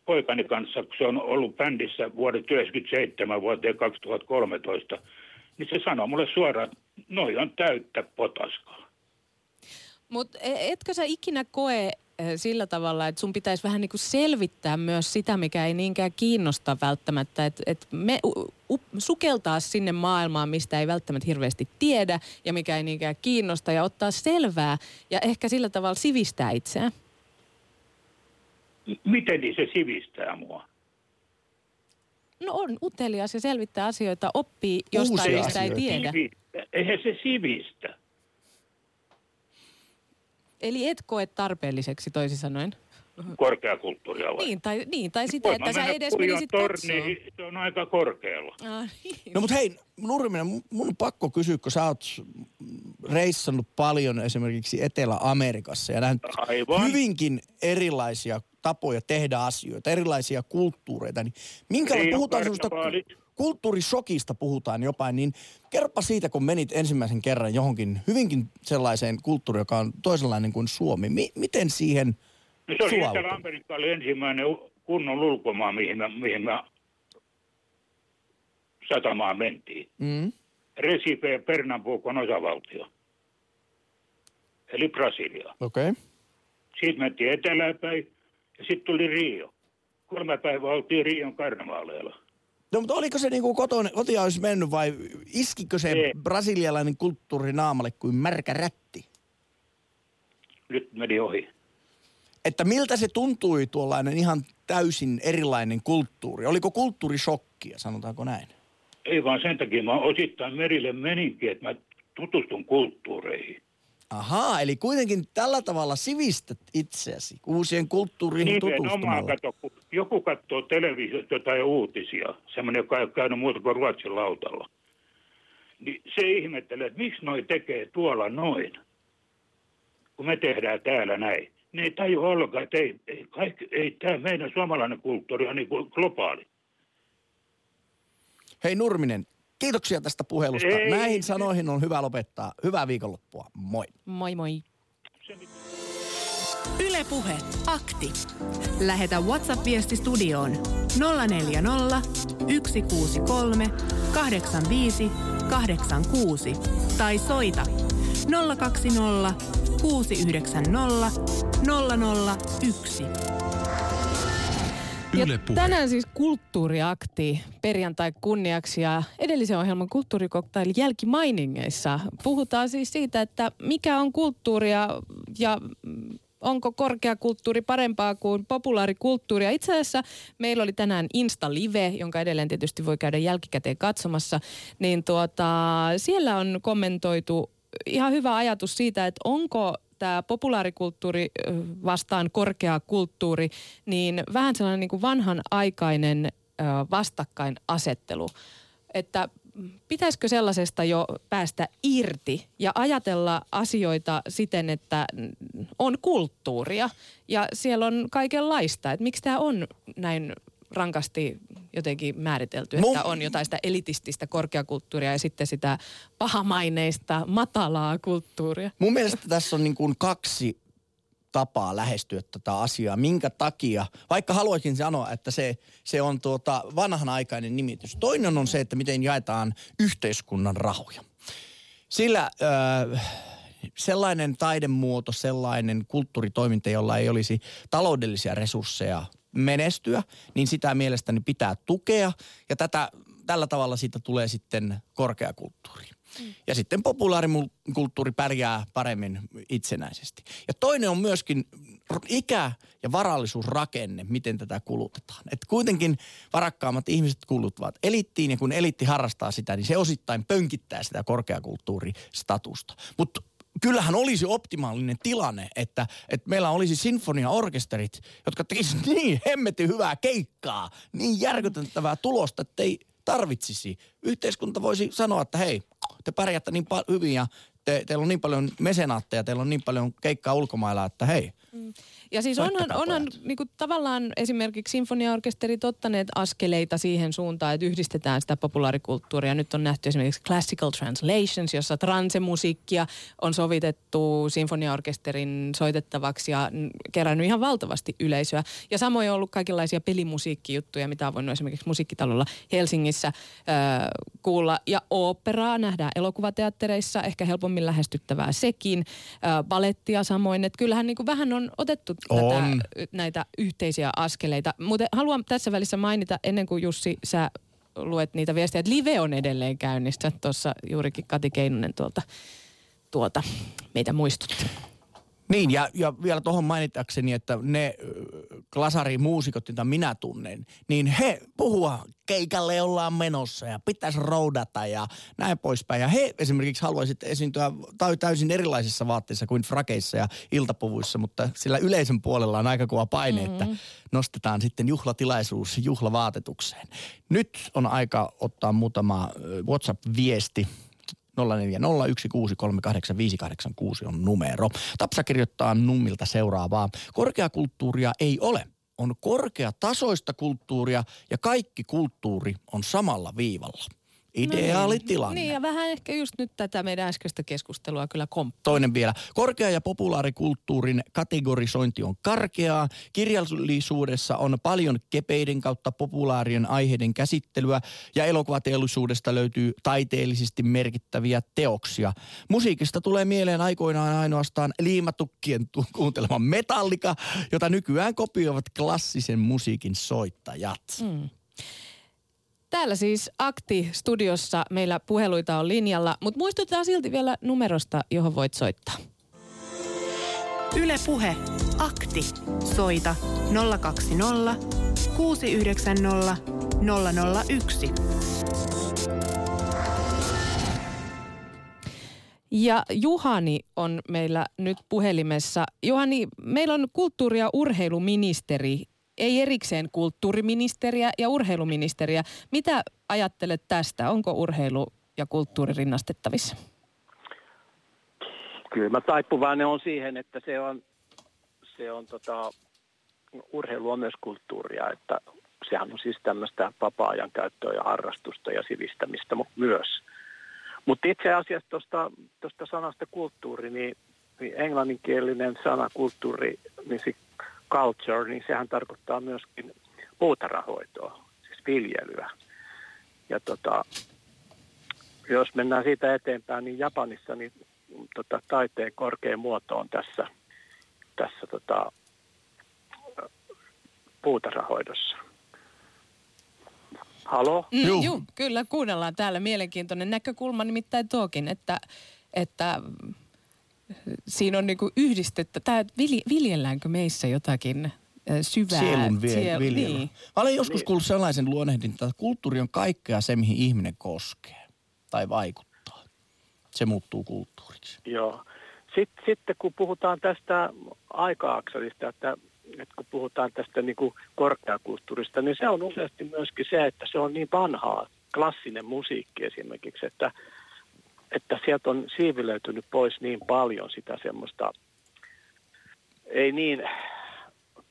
poikani kanssa, kun se on ollut bändissä vuodet 1997 vuoteen 2013, niin se sanoo mulle suoraan, noi on täyttä potaskaa. Mutta etkö sä ikinä koe sillä tavalla, että sun pitäisi vähän niin kuin selvittää myös sitä, mikä ei niinkään kiinnosta välttämättä, että et me u- u- sukeltaa sinne maailmaan, mistä ei välttämättä hirveästi tiedä ja mikä ei niinkään kiinnosta ja ottaa selvää ja ehkä sillä tavalla sivistää itseään. Miten niin se sivistää mua? no on utelias ja selvittää asioita, oppii jostain, Uusia mistä ei asioita. tiedä. Sivistä. Eihän se sivistä. Eli et koe tarpeelliseksi toisin sanoen. Korkeakulttuuria vai? Niin, tai, niin, tai sitä, Voin että sä edes menisit torniin, se on aika korkealla. Ah, niin. No mutta hei, Nurminen, mun- on pakko kysyä, kun sä oot reissannut paljon esimerkiksi Etelä-Amerikassa ja nähnyt Aivan. hyvinkin erilaisia tapoja tehdä asioita, erilaisia kulttuureita, niin minkälainen, Rio puhutaan semmoista karnevaalit. Kulttuurisokista puhutaan jopa, niin kerropa siitä, kun menit ensimmäisen kerran johonkin hyvinkin sellaiseen kulttuuriin, joka on toisenlainen kuin Suomi. Mi- miten siihen No se oli sulautui? Etelä-Amerikka oli ensimmäinen kunnon ulkomaa, mihin me, mihin me satamaan mentiin. Mm. Recife ja Pernambucon osavaltio. Eli Brasilia. Okei. Okay. Siitä mentiin eteläpäin ja sitten tuli Rio. Kolme päivää oltiin Rion karnevaaleilla. No mutta oliko se niinku kotona, kotia olisi mennyt vai iskikö se Ei. brasilialainen kulttuuri naamalle kuin märkä rätti? Nyt meni ohi. Että miltä se tuntui tuollainen ihan täysin erilainen kulttuuri? Oliko kulttuurishokkia, sanotaanko näin? Ei vaan sen takia mä osittain merille meninkin, että mä tutustun kulttuureihin. Ahaa, eli kuitenkin tällä tavalla sivistät itseäsi uusien kulttuuriin Nimenomaan, tutustumalla. kato, kun joku katsoo televisiota tai uutisia, semmoinen, joka ei ole käynyt muuta kuin Ruotsin lautalla. Niin se ihmettelee, että miksi noi tekee tuolla noin, kun me tehdään täällä näin. Ne ei tajua ollenkaan, että ei, ei, kaikki, ei tämä meidän suomalainen kulttuuri on niin globaali. Hei Nurminen, kiitoksia tästä puhelusta. Ei. Näihin sanoihin on hyvä lopettaa. Hyvää viikonloppua. Moi. Moi moi. Ylepuhe akti. Lähetä WhatsApp-viesti studioon 040 163 85 86 tai soita 020 690 001. Ja Yle Puhe. tänään siis kulttuuriakti perjantai kunniaksi ja edellisen ohjelman kulttuurikoktailin jälkimainingeissa puhutaan siis siitä, että mikä on kulttuuria ja onko korkeakulttuuri parempaa kuin populaarikulttuuria. Itse asiassa meillä oli tänään Insta Live, jonka edelleen tietysti voi käydä jälkikäteen katsomassa, niin tuota, siellä on kommentoitu ihan hyvä ajatus siitä, että onko tämä populaarikulttuuri vastaan korkea kulttuuri, niin vähän sellainen niin kuin vanhanaikainen vastakkainasettelu. Että pitäisikö sellaisesta jo päästä irti ja ajatella asioita siten, että on kulttuuria ja siellä on kaikenlaista. Että miksi tämä on näin rankasti jotenkin määritelty, Mun- että on jotain sitä elitististä korkeakulttuuria ja sitten sitä pahamaineista matalaa kulttuuria. Mun mielestä tässä on niin kuin kaksi tapaa lähestyä tätä asiaa. Minkä takia, vaikka haluaisin sanoa, että se, se on tuota vanhanaikainen nimitys. Toinen on se, että miten jaetaan yhteiskunnan rahoja. Sillä ö, sellainen taidemuoto, sellainen kulttuuritoiminta, jolla ei olisi taloudellisia resursseja menestyä, niin sitä mielestäni pitää tukea. Ja tätä, tällä tavalla siitä tulee sitten korkeakulttuuri. Ja sitten populaarikulttuuri pärjää paremmin itsenäisesti. Ja toinen on myöskin ikä- ja varallisuusrakenne, miten tätä kulutetaan. Et kuitenkin varakkaammat ihmiset kuluttavat elittiin, ja kun eliitti harrastaa sitä, niin se osittain pönkittää sitä korkeakulttuuristatusta. Mutta kyllähän olisi optimaalinen tilanne, että, että meillä olisi sinfoniaorkesterit, jotka tekisivät niin hemmetin hyvää keikkaa, niin järkyttävää tulosta, että ei tarvitsisi. Yhteiskunta voisi sanoa, että hei, te pärjäätte niin pa- hyvin ja te, teillä on niin paljon mesenaatteja, teillä on niin paljon keikkaa ulkomailla, että hei. Ja siis onhan, onhan niinku, tavallaan esimerkiksi sinfoniaorkesterit ottaneet askeleita siihen suuntaan, että yhdistetään sitä populaarikulttuuria. Nyt on nähty esimerkiksi Classical Translations, jossa transemusiikkia on sovitettu sinfoniaorkesterin soitettavaksi ja kerännyt ihan valtavasti yleisöä. Ja samoin on ollut kaikenlaisia pelimusiikkijuttuja, mitä on voinut esimerkiksi musiikkitalolla Helsingissä äh, kuulla. Ja oopperaa nähdään elokuvateattereissa, ehkä helpommin lähestyttävää sekin. Äh, balettia samoin, että kyllähän niin kuin vähän on otettu On. tätä, näitä yhteisiä askeleita. Mutta haluan tässä välissä mainita, ennen kuin Jussi, sä luet niitä viestejä, että live on edelleen käynnissä. Tuossa juurikin Kati Keinonen tuolta, tuolta meitä muistutti. Niin, ja, ja vielä tuohon mainitakseni, että ne ö, glasarimuusikot, joita minä tunnen, niin he puhua keikalle ollaan menossa ja pitäisi roudata ja näin poispäin. Ja he esimerkiksi haluaisivat esiintyä täysin erilaisissa vaatteissa kuin frakeissa ja iltapuvuissa, mutta sillä yleisön puolella on aika kova paine, mm-hmm. että nostetaan sitten juhlatilaisuus juhlavaatetukseen. Nyt on aika ottaa muutama ö, WhatsApp-viesti 0401638586 on numero. Tapsa kirjoittaa Nummilta seuraavaa. Korkeakulttuuria ei ole. On korkeatasoista kulttuuria ja kaikki kulttuuri on samalla viivalla. Ideaali tilanne. Niin ja vähän ehkä just nyt tätä meidän äskeistä keskustelua kyllä komppaa. Toinen vielä. Korkea- ja populaarikulttuurin kategorisointi on karkeaa. Kirjallisuudessa on paljon kepeiden kautta populaarien aiheiden käsittelyä ja elokuvateollisuudesta löytyy taiteellisesti merkittäviä teoksia. Musiikista tulee mieleen aikoinaan ainoastaan liimatukkien tu- kuuntelema metallika, jota nykyään kopioivat klassisen musiikin soittajat. Mm. Täällä siis Akti-studiossa meillä puheluita on linjalla, mutta muistutetaan silti vielä numerosta, johon voit soittaa. Yle Puhe. Akti. Soita 020 690 001. Ja Juhani on meillä nyt puhelimessa. Juhani, meillä on kulttuuri- ja urheiluministeri, ei erikseen kulttuuriministeriä ja urheiluministeriä. Mitä ajattelet tästä? Onko urheilu ja kulttuuri rinnastettavissa? Kyllä mä taipuvainen on siihen, että se on, se on tota, urheilu on myös kulttuuria, että sehän on siis tämmöistä vapaa-ajan käyttöä ja harrastusta ja sivistämistä myös. Mutta itse asiassa tuosta sanasta kulttuuri, niin, niin englanninkielinen sana kulttuuri, niin se culture, niin sehän tarkoittaa myöskin puutarhahoitoa, siis viljelyä. Ja tota, jos mennään siitä eteenpäin, niin Japanissa niin, tota, taiteen korkein muoto on tässä, tässä tota, puutarhahoidossa. Halo? Mm, Juu. juu, kyllä kuunnellaan täällä mielenkiintoinen näkökulma nimittäin tuokin, että, että siinä on niinku yhdistettä, tää, vilj, viljelläänkö meissä jotakin syvää Sielun vie, siel- viljely. Niin. Mä olen joskus kuullut sellaisen luonnehdinta, että kulttuuri on kaikkea se, mihin ihminen koskee tai vaikuttaa. Se muuttuu kulttuuriksi. Joo. Sitten, sitten kun puhutaan tästä aika-akselista, että, että kun puhutaan tästä niin kuin korkeakulttuurista, niin se on useasti myöskin se, että se on niin vanhaa, klassinen musiikki esimerkiksi, että, että sieltä on siivilöitynyt pois niin paljon sitä semmoista, ei niin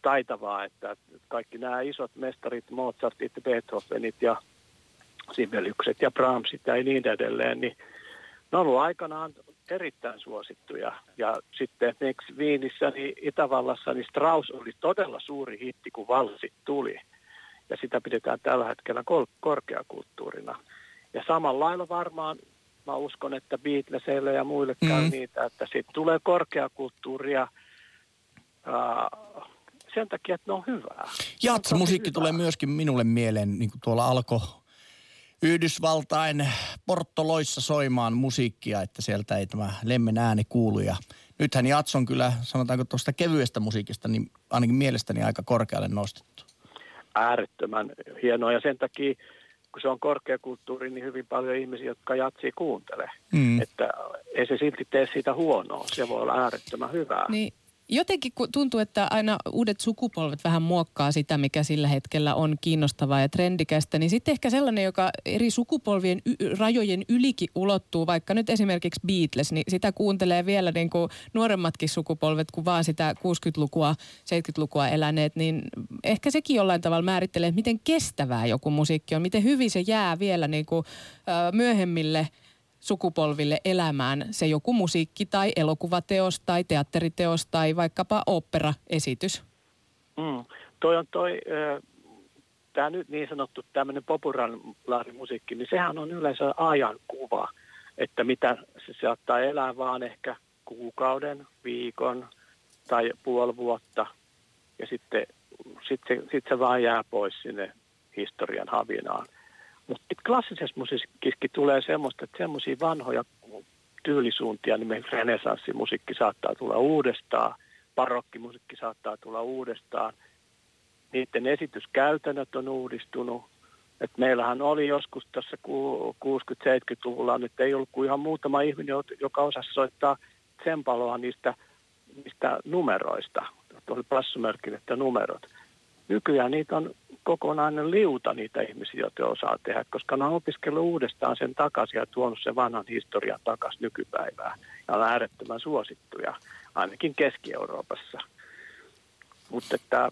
taitavaa, että kaikki nämä isot mestarit, Mozartit, Beethovenit ja Sibeliukset ja Brahmsit ja niin edelleen, niin ne on ollut aikanaan erittäin suosittuja. Ja sitten esimerkiksi Viinissä, niin Itävallassa, niin Strauss oli todella suuri hitti, kun valssit tuli. Ja sitä pidetään tällä hetkellä korkeakulttuurina. Ja samalla lailla varmaan, mä uskon, että Beatlesille ja muille käy Mm. niitä, että siitä tulee korkeakulttuuria ää, sen takia, että ne on hyvää. Jatsa-musiikki hyvä. tulee myöskin minulle mieleen, niin kuin tuolla alkoi Yhdysvaltain porttoloissa soimaan musiikkia, että sieltä ei tämä lemmen ääni kuulu. Ja nythän jats on kyllä, sanotaanko tuosta kevyestä musiikista, niin ainakin mielestäni aika korkealle nostettu. äärettömän hienoa ja sen takia, kun se on korkeakulttuuri, niin hyvin paljon ihmisiä, jotka jatsia kuuntelee. Mm. Että ei se silti tee siitä huonoa, se voi olla äärettömän hyvää. Niin jotenkin tuntuu, että aina uudet sukupolvet vähän muokkaa sitä, mikä sillä hetkellä on kiinnostavaa ja trendikästä, niin sitten ehkä sellainen, joka eri sukupolvien y- rajojen ylikin ulottuu, vaikka nyt esimerkiksi Beatles, niin sitä kuuntelee vielä niin kuin nuoremmatkin sukupolvet kuin vaan sitä 60-lukua, 70-lukua eläneet, niin ehkä sekin jollain tavalla määrittelee, että miten kestävää joku musiikki on, miten hyvin se jää vielä niin kuin, myöhemmille sukupolville elämään se joku musiikki tai elokuvateos tai teatteriteos tai vaikkapa operaesitys. Mm. Toi on toi, tämä nyt niin sanottu tämmöinen populaarimusiikki, niin sehän on yleensä ajankuva, että mitä se saattaa elää vaan ehkä kuukauden, viikon tai puoli vuotta ja sitten sit se, sit se vaan jää pois sinne historian havinaan. Mutta klassisessa musiikissakin tulee semmoista, että semmoisia vanhoja tyylisuuntia, niin renesanssimusiikki saattaa tulla uudestaan, barokkimusiikki saattaa tulla uudestaan. Niiden esityskäytännöt on uudistunut. Et meillähän oli joskus tässä 60-70-luvulla, että ei ollut kuin ihan muutama ihminen, joka osasi soittaa tsempaloa niistä, niistä numeroista. Oli passumerkille numerot. Nykyään niitä on kokonainen liuta niitä ihmisiä, jotka osaa tehdä, koska ne on opiskellut uudestaan sen takaisin ja tuonut sen vanhan historian takaisin nykypäivään. Ja on äärettömän suosittuja, ainakin Keski-Euroopassa. Mutta että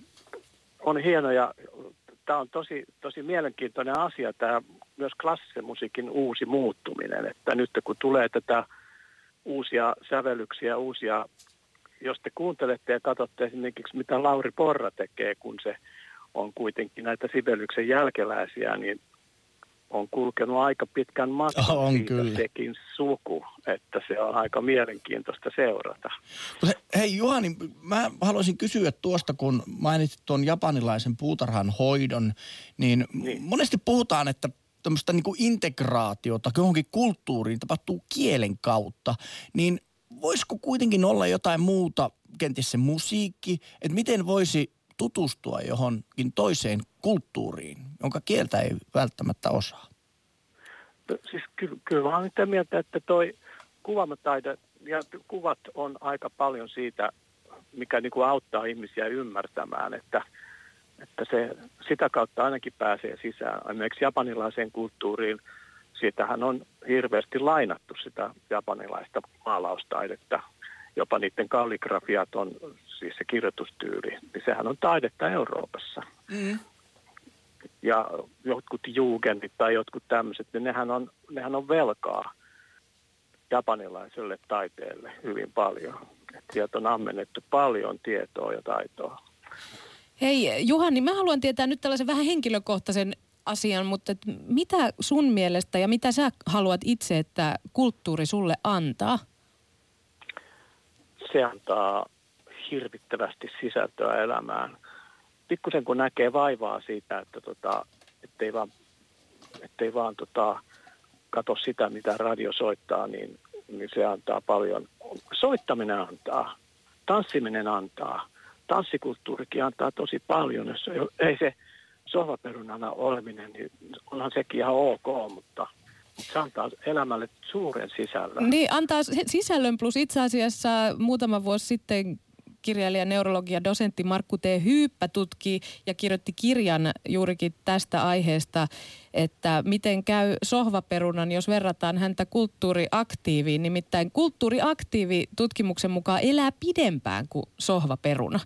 on hieno ja tämä on tosi, tosi mielenkiintoinen asia, tämä myös klassisen musiikin uusi muuttuminen. Että nyt kun tulee tätä uusia sävellyksiä, uusia, jos te kuuntelette ja katsotte esimerkiksi mitä Lauri Porra tekee, kun se on kuitenkin näitä Sibeliuksen jälkeläisiä, niin on kulkenut aika pitkän matkan on siitä kyllä. sekin suku, että se on aika mielenkiintoista seurata. Hei Juhani, mä haluaisin kysyä tuosta, kun mainitsit tuon japanilaisen puutarhan hoidon, niin, niin. monesti puhutaan, että tämmöistä niin integraatiota johonkin kulttuuriin tapahtuu kielen kautta, niin voisiko kuitenkin olla jotain muuta, kenties se musiikki, että miten voisi tutustua johonkin toiseen kulttuuriin, jonka kieltä ei välttämättä osaa? No, siis kyllä, kyllä olen sitä mieltä, että toi kuvamataide ja kuvat on aika paljon siitä, mikä niin kuin auttaa ihmisiä ymmärtämään, että, että se, sitä kautta ainakin pääsee sisään. Esimerkiksi japanilaiseen kulttuuriin, siitähän on hirveästi lainattu sitä japanilaista maalaustaidetta. Jopa niiden kalligrafiat on, siis se kirjoitustyyli, niin sehän on taidetta Euroopassa. Mm. Ja jotkut jugendit tai jotkut tämmöiset, niin nehän on, nehän on velkaa japanilaiselle taiteelle hyvin paljon. Et sieltä on ammennettu paljon tietoa ja taitoa. Hei Juhani, mä haluan tietää nyt tällaisen vähän henkilökohtaisen asian, mutta mitä sun mielestä ja mitä sä haluat itse, että kulttuuri sulle antaa? Se antaa hirvittävästi sisältöä elämään. Pikkusen kun näkee vaivaa siitä, että tota, ettei vaan, ettei vaan tota, kato sitä, mitä radio soittaa, niin, niin se antaa paljon. Soittaminen antaa, tanssiminen antaa, tanssikulttuurikin antaa tosi paljon. Jos ei se sohvaperunana oleminen, niin onhan sekin ihan ok, mutta se antaa elämälle suuren sisällön. Niin, antaa sisällön plus itse asiassa muutama vuosi sitten kirjailija, neurologi ja dosentti Markku T. Hyyppä tutki ja kirjoitti kirjan juurikin tästä aiheesta, että miten käy sohvaperunan, jos verrataan häntä kulttuuriaktiiviin. Nimittäin kulttuuriaktiivi tutkimuksen mukaan elää pidempään kuin sohvaperuna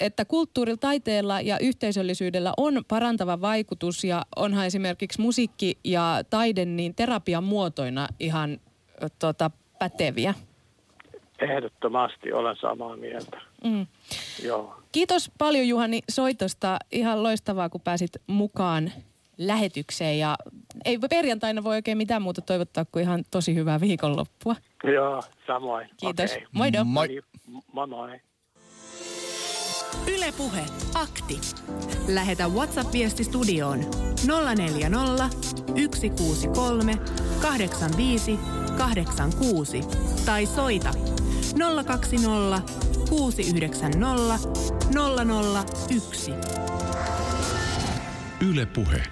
että kulttuurilla, taiteella ja yhteisöllisyydellä on parantava vaikutus ja onhan esimerkiksi musiikki ja taide niin terapian muotoina ihan tota, päteviä. Ehdottomasti olen samaa mieltä. Mm. Joo. Kiitos paljon Juhani soitosta. Ihan loistavaa, kun pääsit mukaan lähetykseen. Ja ei perjantaina voi oikein mitään muuta toivottaa kuin ihan tosi hyvää viikonloppua. Joo, samoin. Kiitos. Okay. Moido. Moi. Moi moi. Ylepuhe akti. Lähetä WhatsApp-viesti studioon 040 163 85 86 tai soita 020 690 001. Ylepuhe.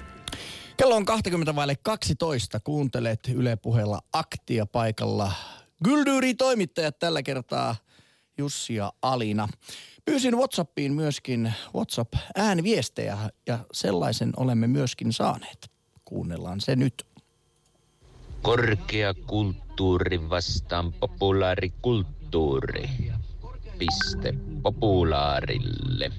Kello on 20 vaille 12. Kuuntelet Yle Puheella aktia paikalla. Gyldyri toimittajat tällä kertaa Jussi ja Alina. Pyysin Whatsappiin myöskin WhatsApp-ääniviestejä ja sellaisen olemme myöskin saaneet. Kuunnellaan se nyt. Korkea kulttuuri vastaan populaarikulttuuri. Piste populaarille.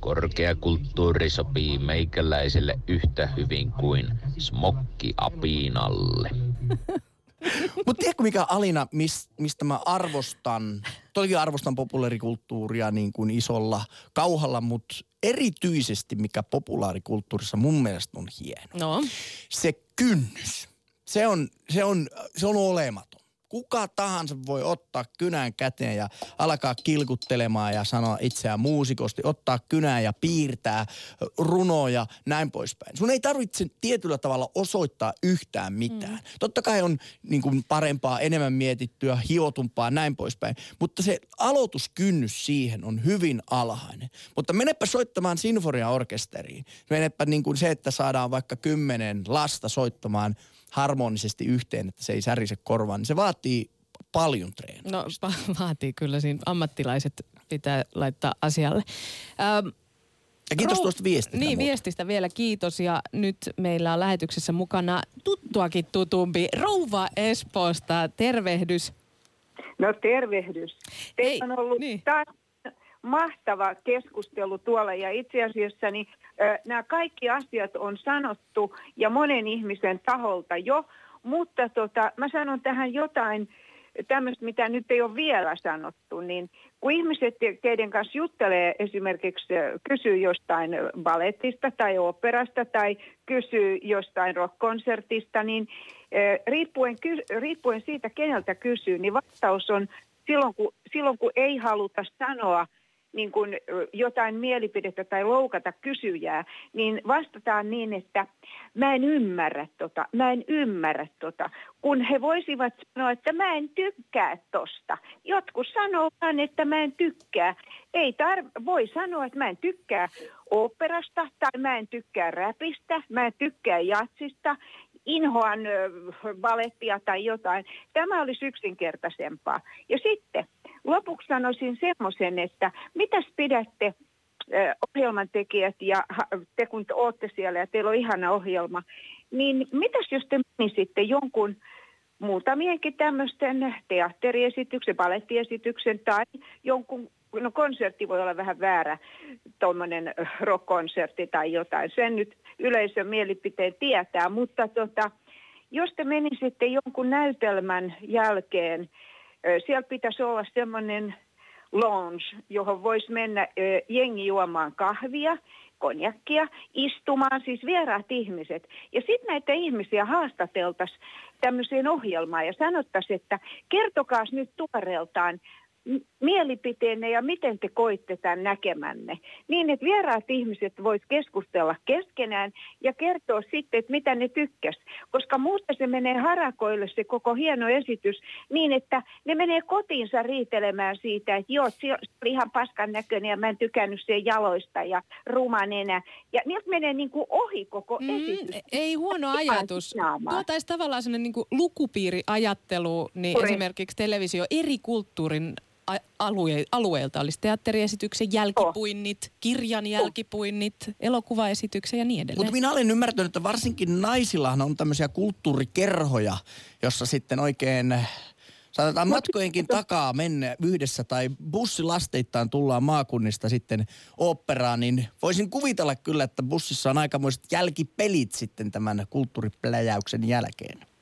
Korkea kulttuuri sopii meikäläiselle yhtä hyvin kuin smokki apinalle. Mutta tiedätkö mikä Alina, mis, mistä mä arvostan, toki arvostan populaarikulttuuria niin kuin isolla kauhalla, mutta erityisesti mikä populaarikulttuurissa mun mielestä on hieno. No. Se kynnys, se on, se on, se on olematon. Kuka tahansa voi ottaa kynän käteen ja alkaa kilkuttelemaan ja sanoa itseään muusikosti, ottaa kynää ja piirtää runoja, näin poispäin. Sun ei tarvitse tietyllä tavalla osoittaa yhtään mitään. Mm. Totta kai on niin kuin parempaa, enemmän mietittyä, hiotumpaa, näin poispäin. Mutta se aloituskynnys siihen on hyvin alhainen. Mutta menepä soittamaan sinfoniaorkesteriin. Menepä niin kuin se, että saadaan vaikka kymmenen lasta soittamaan – harmonisesti yhteen, että se ei särise korvaan, niin se vaatii paljon treeniä. No va- vaatii kyllä siinä ammattilaiset pitää laittaa asialle. Ähm, ja kiitos Rou- tuosta viestistä. Niin, muuta. viestistä vielä kiitos. Ja nyt meillä on lähetyksessä mukana tuttuakin tutumpi Rouva Espoosta. Tervehdys. No tervehdys. Teillä on ollut niin. taas mahtava keskustelu tuolla. Ja itse asiassa niin, äh, nämä kaikki asiat on sanottu ja monen ihmisen taholta jo, mutta tota, mä sanon tähän jotain tämmöistä, mitä nyt ei ole vielä sanottu, niin kun ihmiset, keiden kanssa juttelee esimerkiksi, kysyy jostain ballettista tai operasta tai kysyy jostain rockkonsertista, niin riippuen, riippuen siitä, keneltä kysyy, niin vastaus on silloin kun, silloin kun ei haluta sanoa niin kuin jotain mielipidettä tai loukata kysyjää, niin vastataan niin, että mä en ymmärrä tota, mä en ymmärrä tota. Kun he voisivat sanoa, että mä en tykkää tosta. Jotkut sanoo että mä en tykkää. Ei tar- voi sanoa, että mä en tykkää operasta tai mä en tykkää räpistä, mä en tykkää jatsista inhoan valettia tai jotain. Tämä olisi yksinkertaisempaa. Ja sitten lopuksi sanoisin semmoisen, että mitäs pidätte ohjelman tekijät ja te kun olette siellä ja teillä on ihana ohjelma, niin mitäs jos te menisitte jonkun muutamienkin tämmöisten teatteriesityksen, balettiesityksen tai jonkun, no konsertti voi olla vähän väärä, tuommoinen rock-konsertti tai jotain. Sen nyt yleisön mielipiteen tietää, mutta tota, jos te menisitte jonkun näytelmän jälkeen siellä pitäisi olla semmoinen lounge, johon voisi mennä jengi juomaan kahvia, konjakkia, istumaan, siis vieraat ihmiset. Ja sitten näitä ihmisiä haastateltaisiin tämmöiseen ohjelmaan ja sanottaisiin, että kertokaa nyt tuoreeltaan, mielipiteenne ja miten te koitte tämän näkemänne. Niin, että vieraat ihmiset vois keskustella keskenään ja kertoa sitten, että mitä ne tykkäs. Koska muuten se menee harakoille se koko hieno esitys niin, että ne menee kotiinsa riitelemään siitä, että joo, se oli ihan paskan näköinen ja mä en tykännyt sen jaloista ja ruman enää. Ja niiltä menee niin kuin ohi koko mm, esitys. Ei huono ajatus. Tuotaisi tavallaan sellainen niin lukupiiriajattelu, niin Kuri. esimerkiksi televisio eri kulttuurin alue, alueelta olisi teatteriesityksen jälkipuinnit, oh. kirjan jälkipuinnit, elokuvaesityksen ja niin edelleen. Mutta minä olen ymmärtänyt, että varsinkin naisillahan on tämmöisiä kulttuurikerhoja, jossa sitten oikein saatetaan matkojenkin takaa mennä yhdessä tai bussilasteittain tullaan maakunnista sitten oopperaan, niin voisin kuvitella kyllä, että bussissa on aikamoiset jälkipelit sitten tämän kulttuuripläjäyksen jälkeen.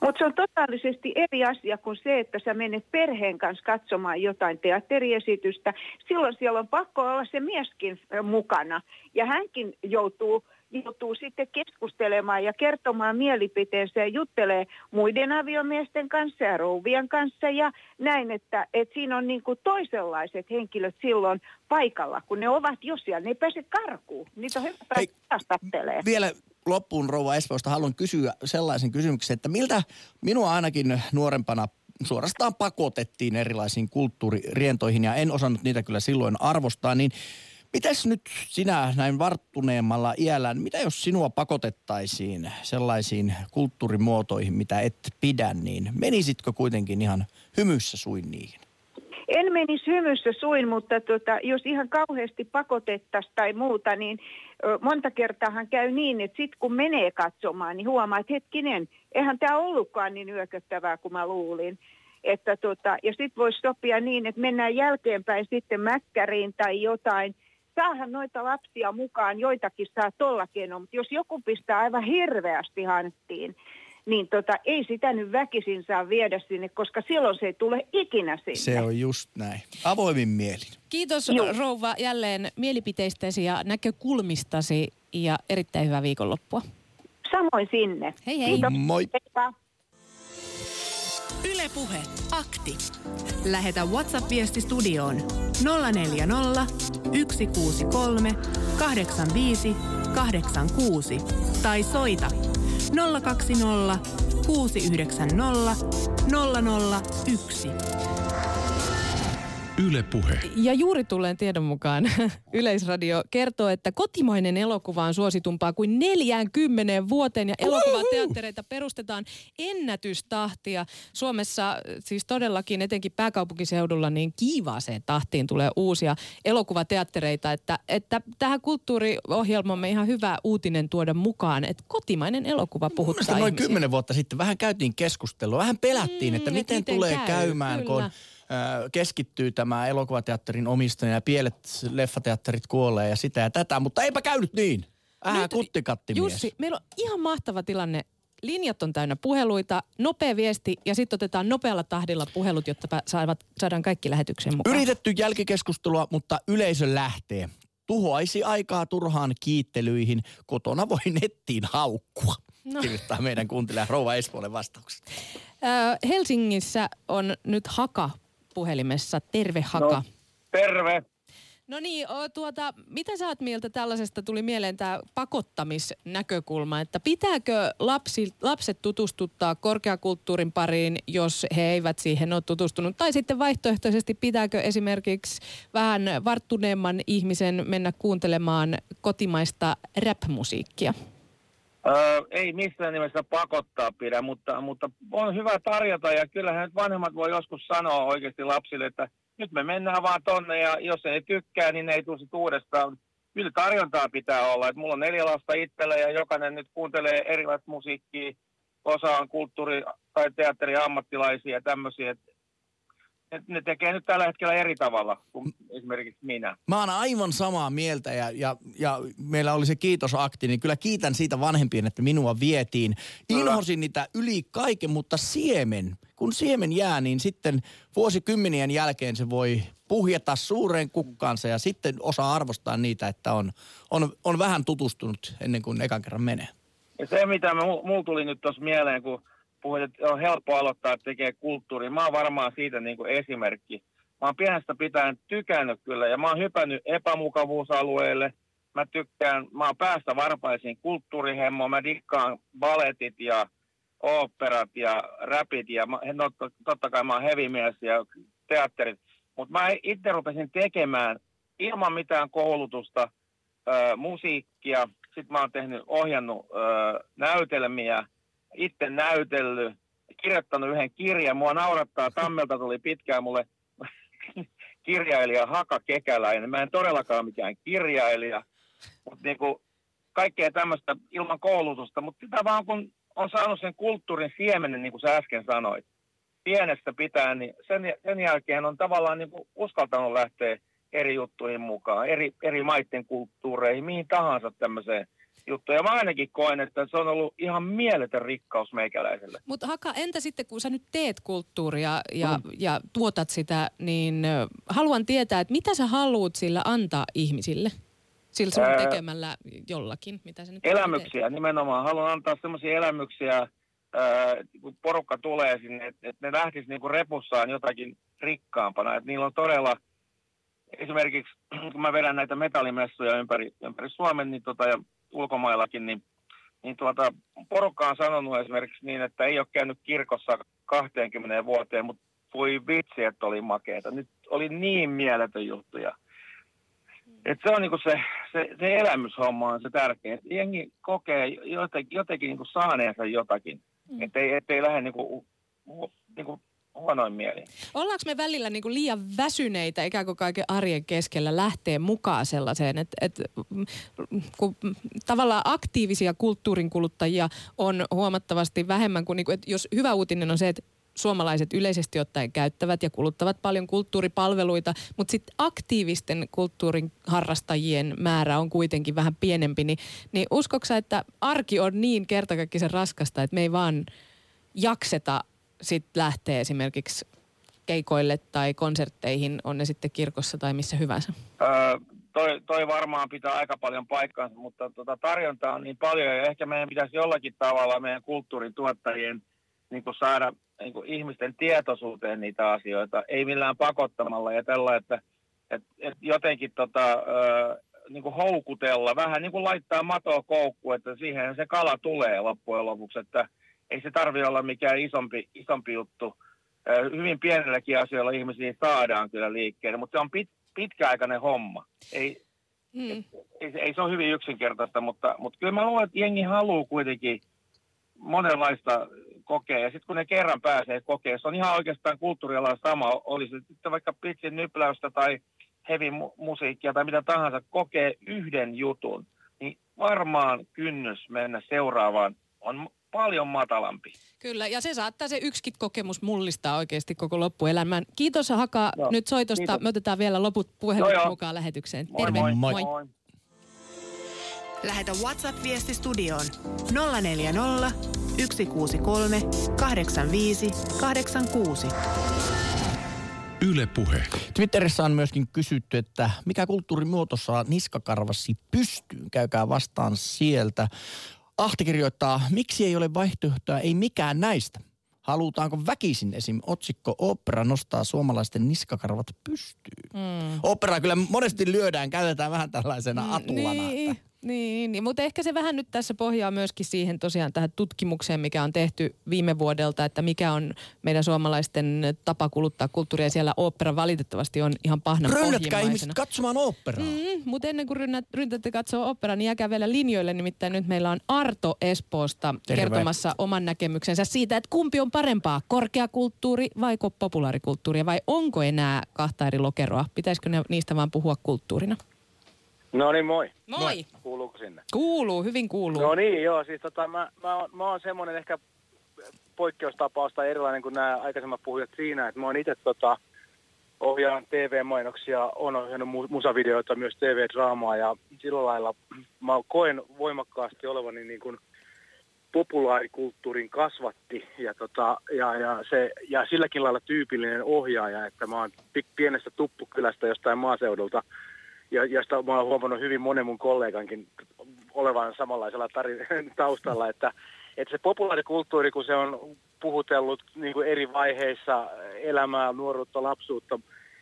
Mutta se on totaalisesti eri asia kuin se, että sä menet perheen kanssa katsomaan jotain teatteriesitystä. Silloin siellä on pakko olla se mieskin mukana. Ja hänkin joutuu joutuu sitten keskustelemaan ja kertomaan mielipiteensä ja juttelee muiden aviomiesten kanssa ja rouvien kanssa ja näin, että, että siinä on niin kuin toisenlaiset henkilöt silloin paikalla, kun ne ovat jo siellä, ne ei pääse karkuun, niitä on hyvä päästä Vielä loppuun Rouva Espoosta haluan kysyä sellaisen kysymyksen, että miltä minua ainakin nuorempana suorastaan pakotettiin erilaisiin kulttuuririentoihin ja en osannut niitä kyllä silloin arvostaa, niin Mitäs nyt sinä näin varttuneemmalla iällä, mitä jos sinua pakotettaisiin sellaisiin kulttuurimuotoihin, mitä et pidä, niin menisitkö kuitenkin ihan hymyssä suin niihin? En menisi hymyssä suin, mutta tota, jos ihan kauheasti pakotettaisiin tai muuta, niin monta kertaahan käy niin, että sitten kun menee katsomaan, niin huomaa, että hetkinen, eihän tämä ollutkaan niin yököttävää kuin mä luulin. Että tota, ja sitten voisi sopia niin, että mennään jälkeenpäin sitten mäkkäriin tai jotain. Saahan noita lapsia mukaan, joitakin saa tolla keinoin, mutta jos joku pistää aivan hirveästi hanttiin, niin tota, ei sitä nyt väkisin saa viedä sinne, koska silloin se ei tule ikinä sinne. Se on just näin. Avoimin mielin. Kiitos Juh. rouva jälleen mielipiteistäsi ja näkökulmistasi ja erittäin hyvää viikonloppua. Samoin sinne. Hei hei. Kiitos. Moi. Heippa. Ylepuhe akti. Lähetä WhatsApp-viesti studioon 040 163 85 86 tai soita 020 690 001. Yle Puhe. Ja juuri tulleen tiedon mukaan Yleisradio kertoo, että kotimainen elokuva on suositumpaa kuin 40 vuoteen ja elokuvateattereita perustetaan ennätystahtia. Suomessa siis todellakin etenkin pääkaupunkiseudulla niin kiivaaseen tahtiin tulee uusia elokuvateattereita, että, että tähän kulttuuriohjelmamme ihan hyvä uutinen tuoda mukaan, että kotimainen elokuva puhuttaa noin kymmenen vuotta sitten vähän käytiin keskustelua, vähän pelättiin, Mm, että et miten, miten tulee käy, käymään, kyllä. kun keskittyy tämä elokuvateatterin omistaja ja pielet leffateatterit kuolee ja sitä ja tätä, mutta eipä käynyt niin. Äh, Nyt, kuttikattimies. Jussi, meillä on ihan mahtava tilanne. Linjat on täynnä puheluita, nopea viesti ja sitten otetaan nopealla tahdilla puhelut, jotta saavat, saadaan kaikki lähetykseen mukaan. Yritetty jälkikeskustelua, mutta yleisö lähtee. Tuhoaisi aikaa turhaan kiittelyihin. Kotona voi nettiin haukkua. No. Kirjoittaa meidän kuuntelija Rouva Espoolle vastaukset. Helsingissä on nyt Haka puhelimessa. Terve Haka. No, terve. No niin, o, tuota, mitä sä oot mieltä tällaisesta, tuli mieleen tämä pakottamisnäkökulma, että pitääkö lapsi, lapset tutustuttaa korkeakulttuurin pariin, jos he eivät siihen ole tutustunut, tai sitten vaihtoehtoisesti pitääkö esimerkiksi vähän varttuneemman ihmisen mennä kuuntelemaan kotimaista rap-musiikkia? Öö, ei missään nimessä pakottaa pidä, mutta, mutta on hyvä tarjota ja kyllähän nyt vanhemmat voi joskus sanoa oikeasti lapsille, että nyt me mennään vaan tonne ja jos ei tykkää, niin ne ei tule uudestaan. Kyllä tarjontaa pitää olla. Et mulla on neljä lasta itsellä ja jokainen nyt kuuntelee erilaista musiikkia. Osa on kulttuuri- tai teatteriammattilaisia ja tämmöisiä. Et ne, ne tekee nyt tällä hetkellä eri tavalla kuin esimerkiksi minä. Mä oon aivan samaa mieltä ja, ja, ja meillä oli se kiitosakti, niin kyllä kiitän siitä vanhempien, että minua vietiin. Inhosin niitä yli kaiken, mutta siemen, kun siemen jää, niin sitten vuosikymmenien jälkeen se voi puhjeta suureen kukkaansa ja sitten osaa arvostaa niitä, että on, on, on vähän tutustunut ennen kuin ekan kerran menee. Ja se, mitä mulla tuli nyt tuossa mieleen, kun puhuit, että on helppo aloittaa tekee kulttuuria. Mä oon varmaan siitä niin kuin esimerkki. Mä oon pienestä pitäen tykännyt kyllä ja mä oon hypännyt epämukavuusalueelle. Mä tykkään, mä oon päästä varpaisiin kulttuurihemmoon. Mä dikkaan baletit ja oopperat ja räpit ja no, to- totta kai mä oon hevimies ja teatterit. Mutta mä itse rupesin tekemään ilman mitään koulutusta ö, musiikkia. Sitten mä oon tehnyt, ohjannut ö, näytelmiä, itse näytellyt, kirjoittanut yhden kirjan. Mua naurattaa, Tammelta tuli pitkään mulle kirjailija Haka Kekäläinen. Mä en todellakaan mikään kirjailija, mutta niinku kaikkea tämmöistä ilman koulutusta. Mutta sitä vaan kun on saanut sen kulttuurin siemenen, niin kuin sä äsken sanoit, pienestä pitää, niin sen, sen jälkeen on tavallaan niin kuin uskaltanut lähteä eri juttuihin mukaan, eri, eri maiden kulttuureihin, mihin tahansa tämmöiseen juttuun. Ja mä ainakin koen, että se on ollut ihan mieletön rikkaus meikäläiselle. Mutta Haka, entä sitten kun sä nyt teet kulttuuria ja, mm. ja tuotat sitä, niin haluan tietää, että mitä sä haluat sillä antaa ihmisille? Sillä sun Ää, tekemällä jollakin, mitä sä nyt Elämyksiä nimenomaan. Haluan antaa semmoisia elämyksiä, ää, kun porukka tulee sinne, että et ne lähtis niinku repussaan jotakin rikkaampana. Että niillä on todella, esimerkiksi kun mä vedän näitä metallimessuja ympäri, ympäri Suomen niin tota, ja ulkomaillakin, niin, niin tuota, porukka on sanonut esimerkiksi niin, että ei ole käynyt kirkossa 20 vuoteen, mutta voi vitsi, että oli makeeta. Nyt oli niin mieletön juttuja. Et se on niinku se, se, se elämyshomma on se tärkein. Et jengi kokee jotenkin, jotenkin niinku saaneensa jotakin. Mm. Että ei, ettei lähde niinku, niinku huonoin mieli. Ollaanko me välillä niin kuin liian väsyneitä ikään kuin kaiken arjen keskellä lähtee mukaan sellaiseen, että, että kun tavallaan aktiivisia kulttuurin kuluttajia on huomattavasti vähemmän kuin, niin kuin että jos hyvä uutinen on se, että suomalaiset yleisesti ottaen käyttävät ja kuluttavat paljon kulttuuripalveluita, mutta sitten aktiivisten kulttuurin harrastajien määrä on kuitenkin vähän pienempi, niin, niin uskoksa, että arki on niin kertakaikkisen raskasta, että me ei vaan jakseta sitten lähteä esimerkiksi keikoille tai konsertteihin, on ne sitten kirkossa tai missä hyvänsä? Öö, toi, toi varmaan pitää aika paljon paikkaansa, mutta tota, tarjontaa on niin paljon ja ehkä meidän pitäisi jollakin tavalla meidän kulttuurin tuottajien niin kuin saada niin kuin ihmisten tietoisuuteen niitä asioita, ei millään pakottamalla ja tällä, että et, et jotenkin tota, ö, niin kuin houkutella, vähän niin kuin laittaa matoa koukkuun, että siihen se kala tulee loppujen lopuksi, että ei se tarvitse olla mikään isompi, isompi juttu. Hyvin pienelläkin asioilla ihmisiä saadaan kyllä liikkeelle, mutta se on pit, pitkäaikainen homma. Ei, hmm. ei, ei se ole hyvin yksinkertaista, mutta, mutta kyllä mä luulen, että jengi haluaa kuitenkin monenlaista kokea. Ja sitten kun ne kerran pääsee kokea, se on ihan oikeastaan kulttuurialan sama, oli se sitten vaikka pitsin nypläystä tai heavy musiikkia tai mitä tahansa, kokee yhden jutun, niin varmaan kynnys mennä seuraavaan on paljon matalampi. Kyllä, ja se saattaa se yksikin kokemus mullistaa oikeasti koko loppuelämän. Kiitos Haka no, nyt soitosta. Kiitos. Me otetaan vielä loput puhelut no, mukaan lähetykseen. Moi, Terve. Moi. moi. moi. Lähetä WhatsApp-viesti studioon 040 163 85 86. Yle Puhe. Twitterissä on myöskin kysytty, että mikä kulttuurimuoto saa niskakarvasi pystyyn. Käykää vastaan sieltä. Ahti kirjoittaa, miksi ei ole vaihtoehtoa, ei mikään näistä. Halutaanko väkisin esim. otsikko opera nostaa suomalaisten niskakarvat pystyyn? Mm. Opera kyllä monesti lyödään, käytetään vähän tällaisena mm, atulana. Niin. Että niin, niin, mutta ehkä se vähän nyt tässä pohjaa myöskin siihen tosiaan tähän tutkimukseen, mikä on tehty viime vuodelta, että mikä on meidän suomalaisten tapa kuluttaa kulttuuria. Siellä opera valitettavasti on ihan pahnan Rynnätkää ihmiset katsomaan operaa. Mm, mutta ennen kuin rynnät, ryntätte katsoa operaa, niin jääkää vielä linjoille. Nimittäin nyt meillä on Arto Espoosta Terve. kertomassa oman näkemyksensä siitä, että kumpi on parempaa, korkeakulttuuri vai populaarikulttuuri, vai onko enää kahta eri lokeroa? Pitäisikö ne, niistä vaan puhua kulttuurina? No niin, moi. Moi. Kuuluuko sinne? Kuuluu, hyvin kuuluu. No niin, joo, siis tota, mä, mä, oon, mä oon semmoinen ehkä poikkeustapaus tai erilainen kuin nämä aikaisemmat puhujat siinä, että mä oon itse tota, ohjaan TV-mainoksia, on ohjannut musavideoita, myös TV-draamaa ja sillä lailla mä koen voimakkaasti olevani niin kuin populaarikulttuurin kasvatti ja, tota, ja, ja, se, ja silläkin lailla tyypillinen ohjaaja, että mä oon pienestä tuppukylästä jostain maaseudulta – ja josta mä oon huomannut hyvin monen mun kollegankin olevan samanlaisella tarin, taustalla, että, että se populaarikulttuuri, kun se on puhutellut niin kuin eri vaiheissa elämää, nuoruutta, lapsuutta,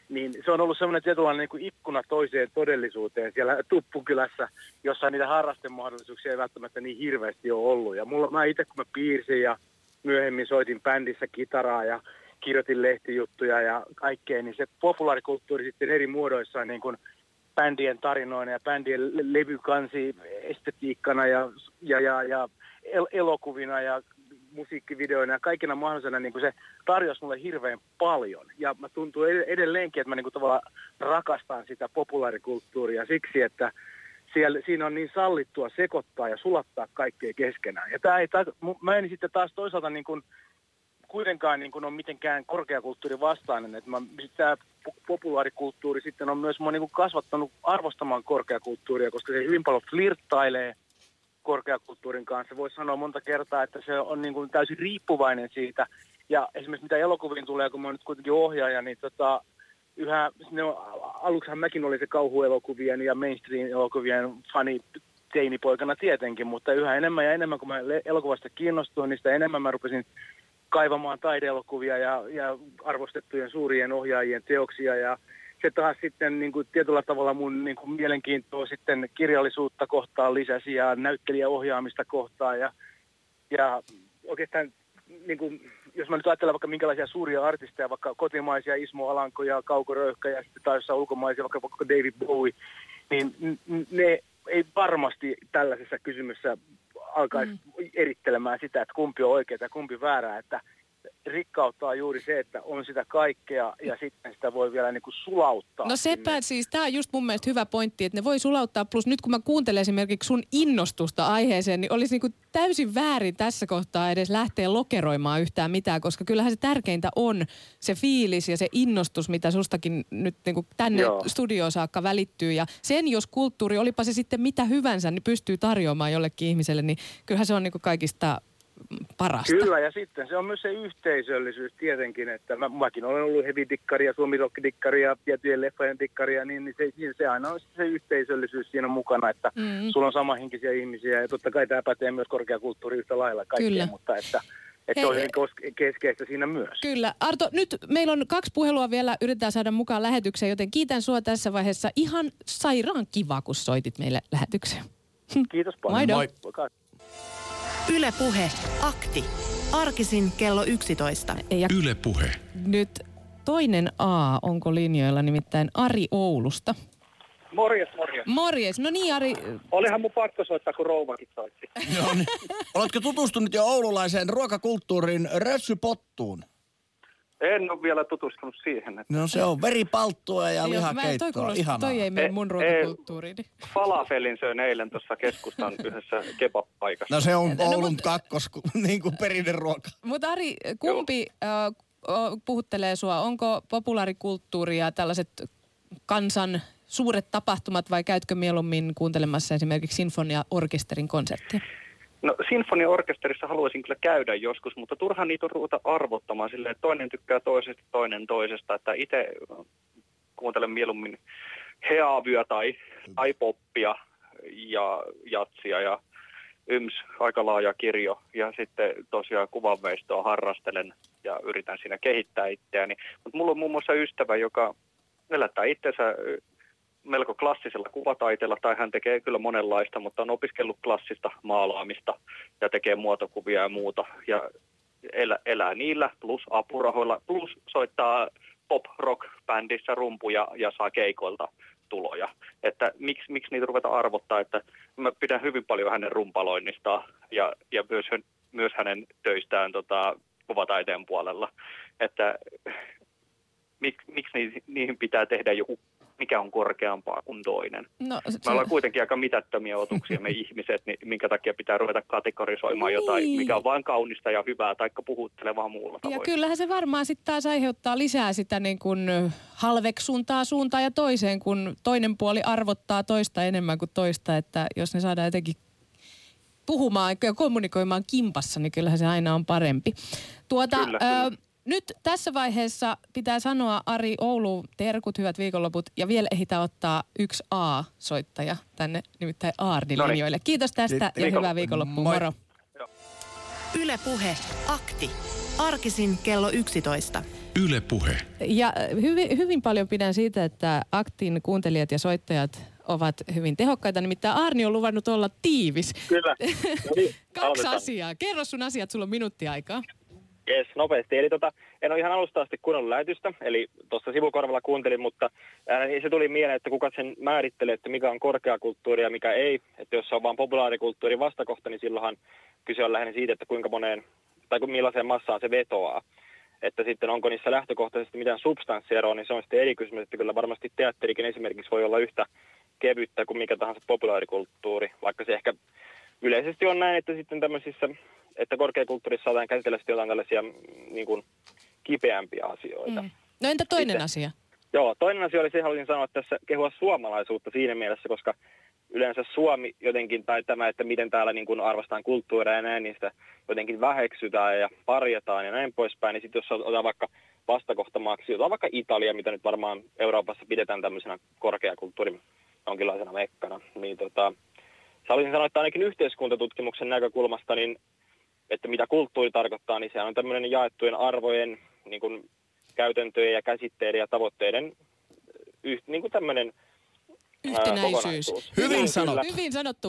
niin se on ollut semmoinen tietynlainen niin kuin ikkuna toiseen todellisuuteen siellä Tuppukylässä, jossa niitä harrastemahdollisuuksia ei välttämättä niin hirveästi ole ollut. Ja mulla, mä itse kun mä piirsin ja myöhemmin soitin bändissä kitaraa ja kirjoitin lehtijuttuja ja kaikkea, niin se populaarikulttuuri sitten eri muodoissaan niin kuin bändien tarinoina ja bändien levykansi estetiikkana ja, ja, ja, ja el- elokuvina ja musiikkivideoina ja kaikina mahdollisena niin kuin se tarjosi mulle hirveän paljon. Ja mä tuntuu edelleenkin, että mä niin kuin tavallaan rakastan sitä populaarikulttuuria siksi, että siellä, siinä on niin sallittua sekoittaa ja sulattaa kaikkea keskenään. Ja tää ei, tää, mä en sitten taas toisaalta niin kuin, kuitenkaan niin kuin ole mitenkään korkeakulttuuri vastainen. Että mä, tämä populaarikulttuuri sitten on myös mua niin kuin kasvattanut arvostamaan korkeakulttuuria, koska se hyvin paljon flirttailee korkeakulttuurin kanssa. Voisi sanoa monta kertaa, että se on niin kuin täysin riippuvainen siitä. Ja esimerkiksi mitä elokuviin tulee, kun mä oon nyt kuitenkin ohjaaja, niin tota, yhä, ne on, aluksihan mäkin oli se kauhuelokuvien ja mainstream-elokuvien fani teinipoikana tietenkin, mutta yhä enemmän ja enemmän, kun mä elokuvasta kiinnostuin, niin sitä enemmän mä rupesin kaivamaan taideelokuvia ja, ja arvostettujen suurien ohjaajien teoksia. Ja se taas sitten niin kuin tietyllä tavalla mun niin kuin mielenkiintoa sitten kirjallisuutta kohtaan lisäsi ja näyttelijäohjaamista kohtaan. Ja, ja oikeastaan niin kuin, jos mä nyt ajattelen vaikka minkälaisia suuria artisteja, vaikka kotimaisia Ismo Alanko ja Kauko Röyhkä ja sitten taas ulkomaisia, vaikka, vaikka David Bowie, niin ne ei varmasti tällaisessa kysymyksessä alkaisi mm. erittelemään sitä, että kumpi on oikeaa ja kumpi väärää, että rikkauttaa juuri se, että on sitä kaikkea ja sitten sitä voi vielä niin kuin sulauttaa. No sepä sinne. siis, tämä on just mun mielestä hyvä pointti, että ne voi sulauttaa. Plus nyt kun mä kuuntelen esimerkiksi sun innostusta aiheeseen, niin olisi niin kuin täysin väärin tässä kohtaa edes lähteä lokeroimaan yhtään mitään, koska kyllähän se tärkeintä on se fiilis ja se innostus, mitä sustakin nyt niin kuin tänne Joo. studioon saakka välittyy. Ja sen, jos kulttuuri, olipa se sitten mitä hyvänsä, niin pystyy tarjoamaan jollekin ihmiselle, niin kyllähän se on niin kuin kaikista parasta. Kyllä, ja sitten se on myös se yhteisöllisyys tietenkin, että mä, mäkin olen ollut heavy-dikkari ja suomi dikkari ja tiettyjen leffojen dikkari, niin, niin se, se aina on se yhteisöllisyys siinä mukana, että mm. sulla on samanhenkisiä ihmisiä, ja totta kai tämä pätee myös korkeakulttuuri yhtä lailla kaikkea, Kyllä. mutta että Että on hyvin keskeistä siinä myös. Kyllä. Arto, nyt meillä on kaksi puhelua vielä, yritetään saada mukaan lähetykseen, joten kiitän sua tässä vaiheessa. Ihan sairaan kiva, kun soitit meille lähetykseen. Kiitos paljon. Moido. Moi. Yle Puhe. Akti. Arkisin kello 11. Ja Yle Puhe. nyt toinen A, onko linjoilla nimittäin Ari Oulusta. Morjes, morjes. Morjes. No niin, Ari. Olihan mun pakko soittaa, kun rouvakin soitti. Joo, niin. Oletko tutustunut jo oululaiseen ruokakulttuuriin rössypottuun? En ole vielä tutustunut siihen. Että... No se on veripalttua ja toi, lihakeittoa. kuulosti, Ihanaa. toi ei mene mun eh, ruokakulttuuriin. Falafelin söin eilen tuossa keskustan yhdessä kebab-paikassa. No se on No, Oulun mut- kakkos, niin kuin perinneruoka. Mutta Ari, kumpi äh, puhuttelee sua? Onko populaarikulttuuri ja tällaiset kansan suuret tapahtumat vai käytkö mieluummin kuuntelemassa esimerkiksi sinfoniaorkesterin konserttia? No sinfoniaorkesterissa haluaisin kyllä käydä joskus, mutta turhaan niitä on ruveta arvottamaan silleen, että toinen tykkää toisesta, toinen toisesta. Että itse kuuntelen mieluummin heavyä tai, tai poppia ja jatsia ja yms, aika laaja kirjo. Ja sitten tosiaan kuvanveistoa harrastelen ja yritän siinä kehittää itseäni. Mutta mulla on muun muassa ystävä, joka elättää itsensä melko klassisella kuvataiteella, tai hän tekee kyllä monenlaista, mutta on opiskellut klassista maalaamista ja tekee muotokuvia ja muuta. Ja elä, elää niillä plus apurahoilla, plus soittaa pop-rock-bändissä rumpuja ja saa keikoilta tuloja. Että miksi, miksi niitä ruveta arvottaa, että mä pidän hyvin paljon hänen rumpaloinnistaan ja, ja myös, myös hänen töistään tota, kuvataiteen puolella. Että mik, miksi niihin, niihin pitää tehdä joku, mikä on korkeampaa kuin toinen. No, Me ollaan kuitenkin aika mitättömiä otuksia me ihmiset, niin minkä takia pitää ruveta kategorisoimaan jotain, Niin. mikä on vain kaunista ja hyvää, tai puhuttelevaa muulla Ja tavoin. kyllähän se varmaan sitten taas aiheuttaa lisää sitä niin kuin halveksuntaa suuntaan ja toiseen, kun toinen puoli arvottaa toista enemmän kuin toista, että jos ne saadaan jotenkin puhumaan ja kommunikoimaan kimpassa, niin kyllähän se aina on parempi. Tuota, Kyllä, ö, nyt tässä vaiheessa pitää sanoa Ari Oulu, terkut, hyvät viikonloput ja vielä ehditään ottaa yksi A-soittaja tänne, nimittäin Aardin Noniin. linjoille. Kiitos tästä ja hyvää viikonloppua. Moi. Moro. Yle Puhe. Akti. Arkisin kello 11. Yle Puhe. Ja hyvin, hyvin paljon pidän siitä, että aktin kuuntelijat ja soittajat ovat hyvin tehokkaita. Nimittäin Arni on luvannut olla tiivis. Kyllä. No niin, Kaksi aloitetaan. asiaa. Kerro sun asiat, sulla on minuutti aikaa. Yes, nopeasti. Eli tota, en ole ihan alusta asti kuunnellut lähetystä, eli tuossa sivukorvalla kuuntelin, mutta niin se tuli mieleen, että kuka sen määrittelee, että mikä on korkeakulttuuri ja mikä ei. Että jos se on vain populaarikulttuurin vastakohta, niin silloinhan kyse on lähinnä siitä, että kuinka moneen, tai millaiseen massaan se vetoaa. Että sitten onko niissä lähtökohtaisesti mitään substanssia niin se on sitten eri kysymys, että kyllä varmasti teatterikin esimerkiksi voi olla yhtä kevyttä kuin mikä tahansa populaarikulttuuri, vaikka se ehkä yleisesti on näin, että sitten tämmöisissä, että korkeakulttuurissa saadaan käsitellä sitten jotain tällaisia mm, niin kuin kipeämpiä asioita. Mm. No entä toinen Sitten- asia? Joo, toinen asia oli se, haluaisin sanoa tässä kehua suomalaisuutta siinä mielessä, koska yleensä Suomi jotenkin, tai tämä, että miten täällä niin kuin arvostaan kulttuuria ja näin, niin sitä jotenkin väheksytään ja parjataan ja näin poispäin. Niin sitten jos otetaan vaikka vastakohtamaaksi, otetaan vaikka Italia, mitä nyt varmaan Euroopassa pidetään tämmöisenä korkeakulttuurin jonkinlaisena mekkana, niin tota, haluaisin sanoa, että ainakin yhteiskuntatutkimuksen näkökulmasta, niin että mitä kulttuuri tarkoittaa, niin se on tämmöinen jaettujen arvojen, niin kuin käytäntöjen ja käsitteiden ja tavoitteiden yh, niin kuin tämmöinen ää, Yhtenäisyys. kokonaisuus. Hyvin sanottu. Hyvin sanottu.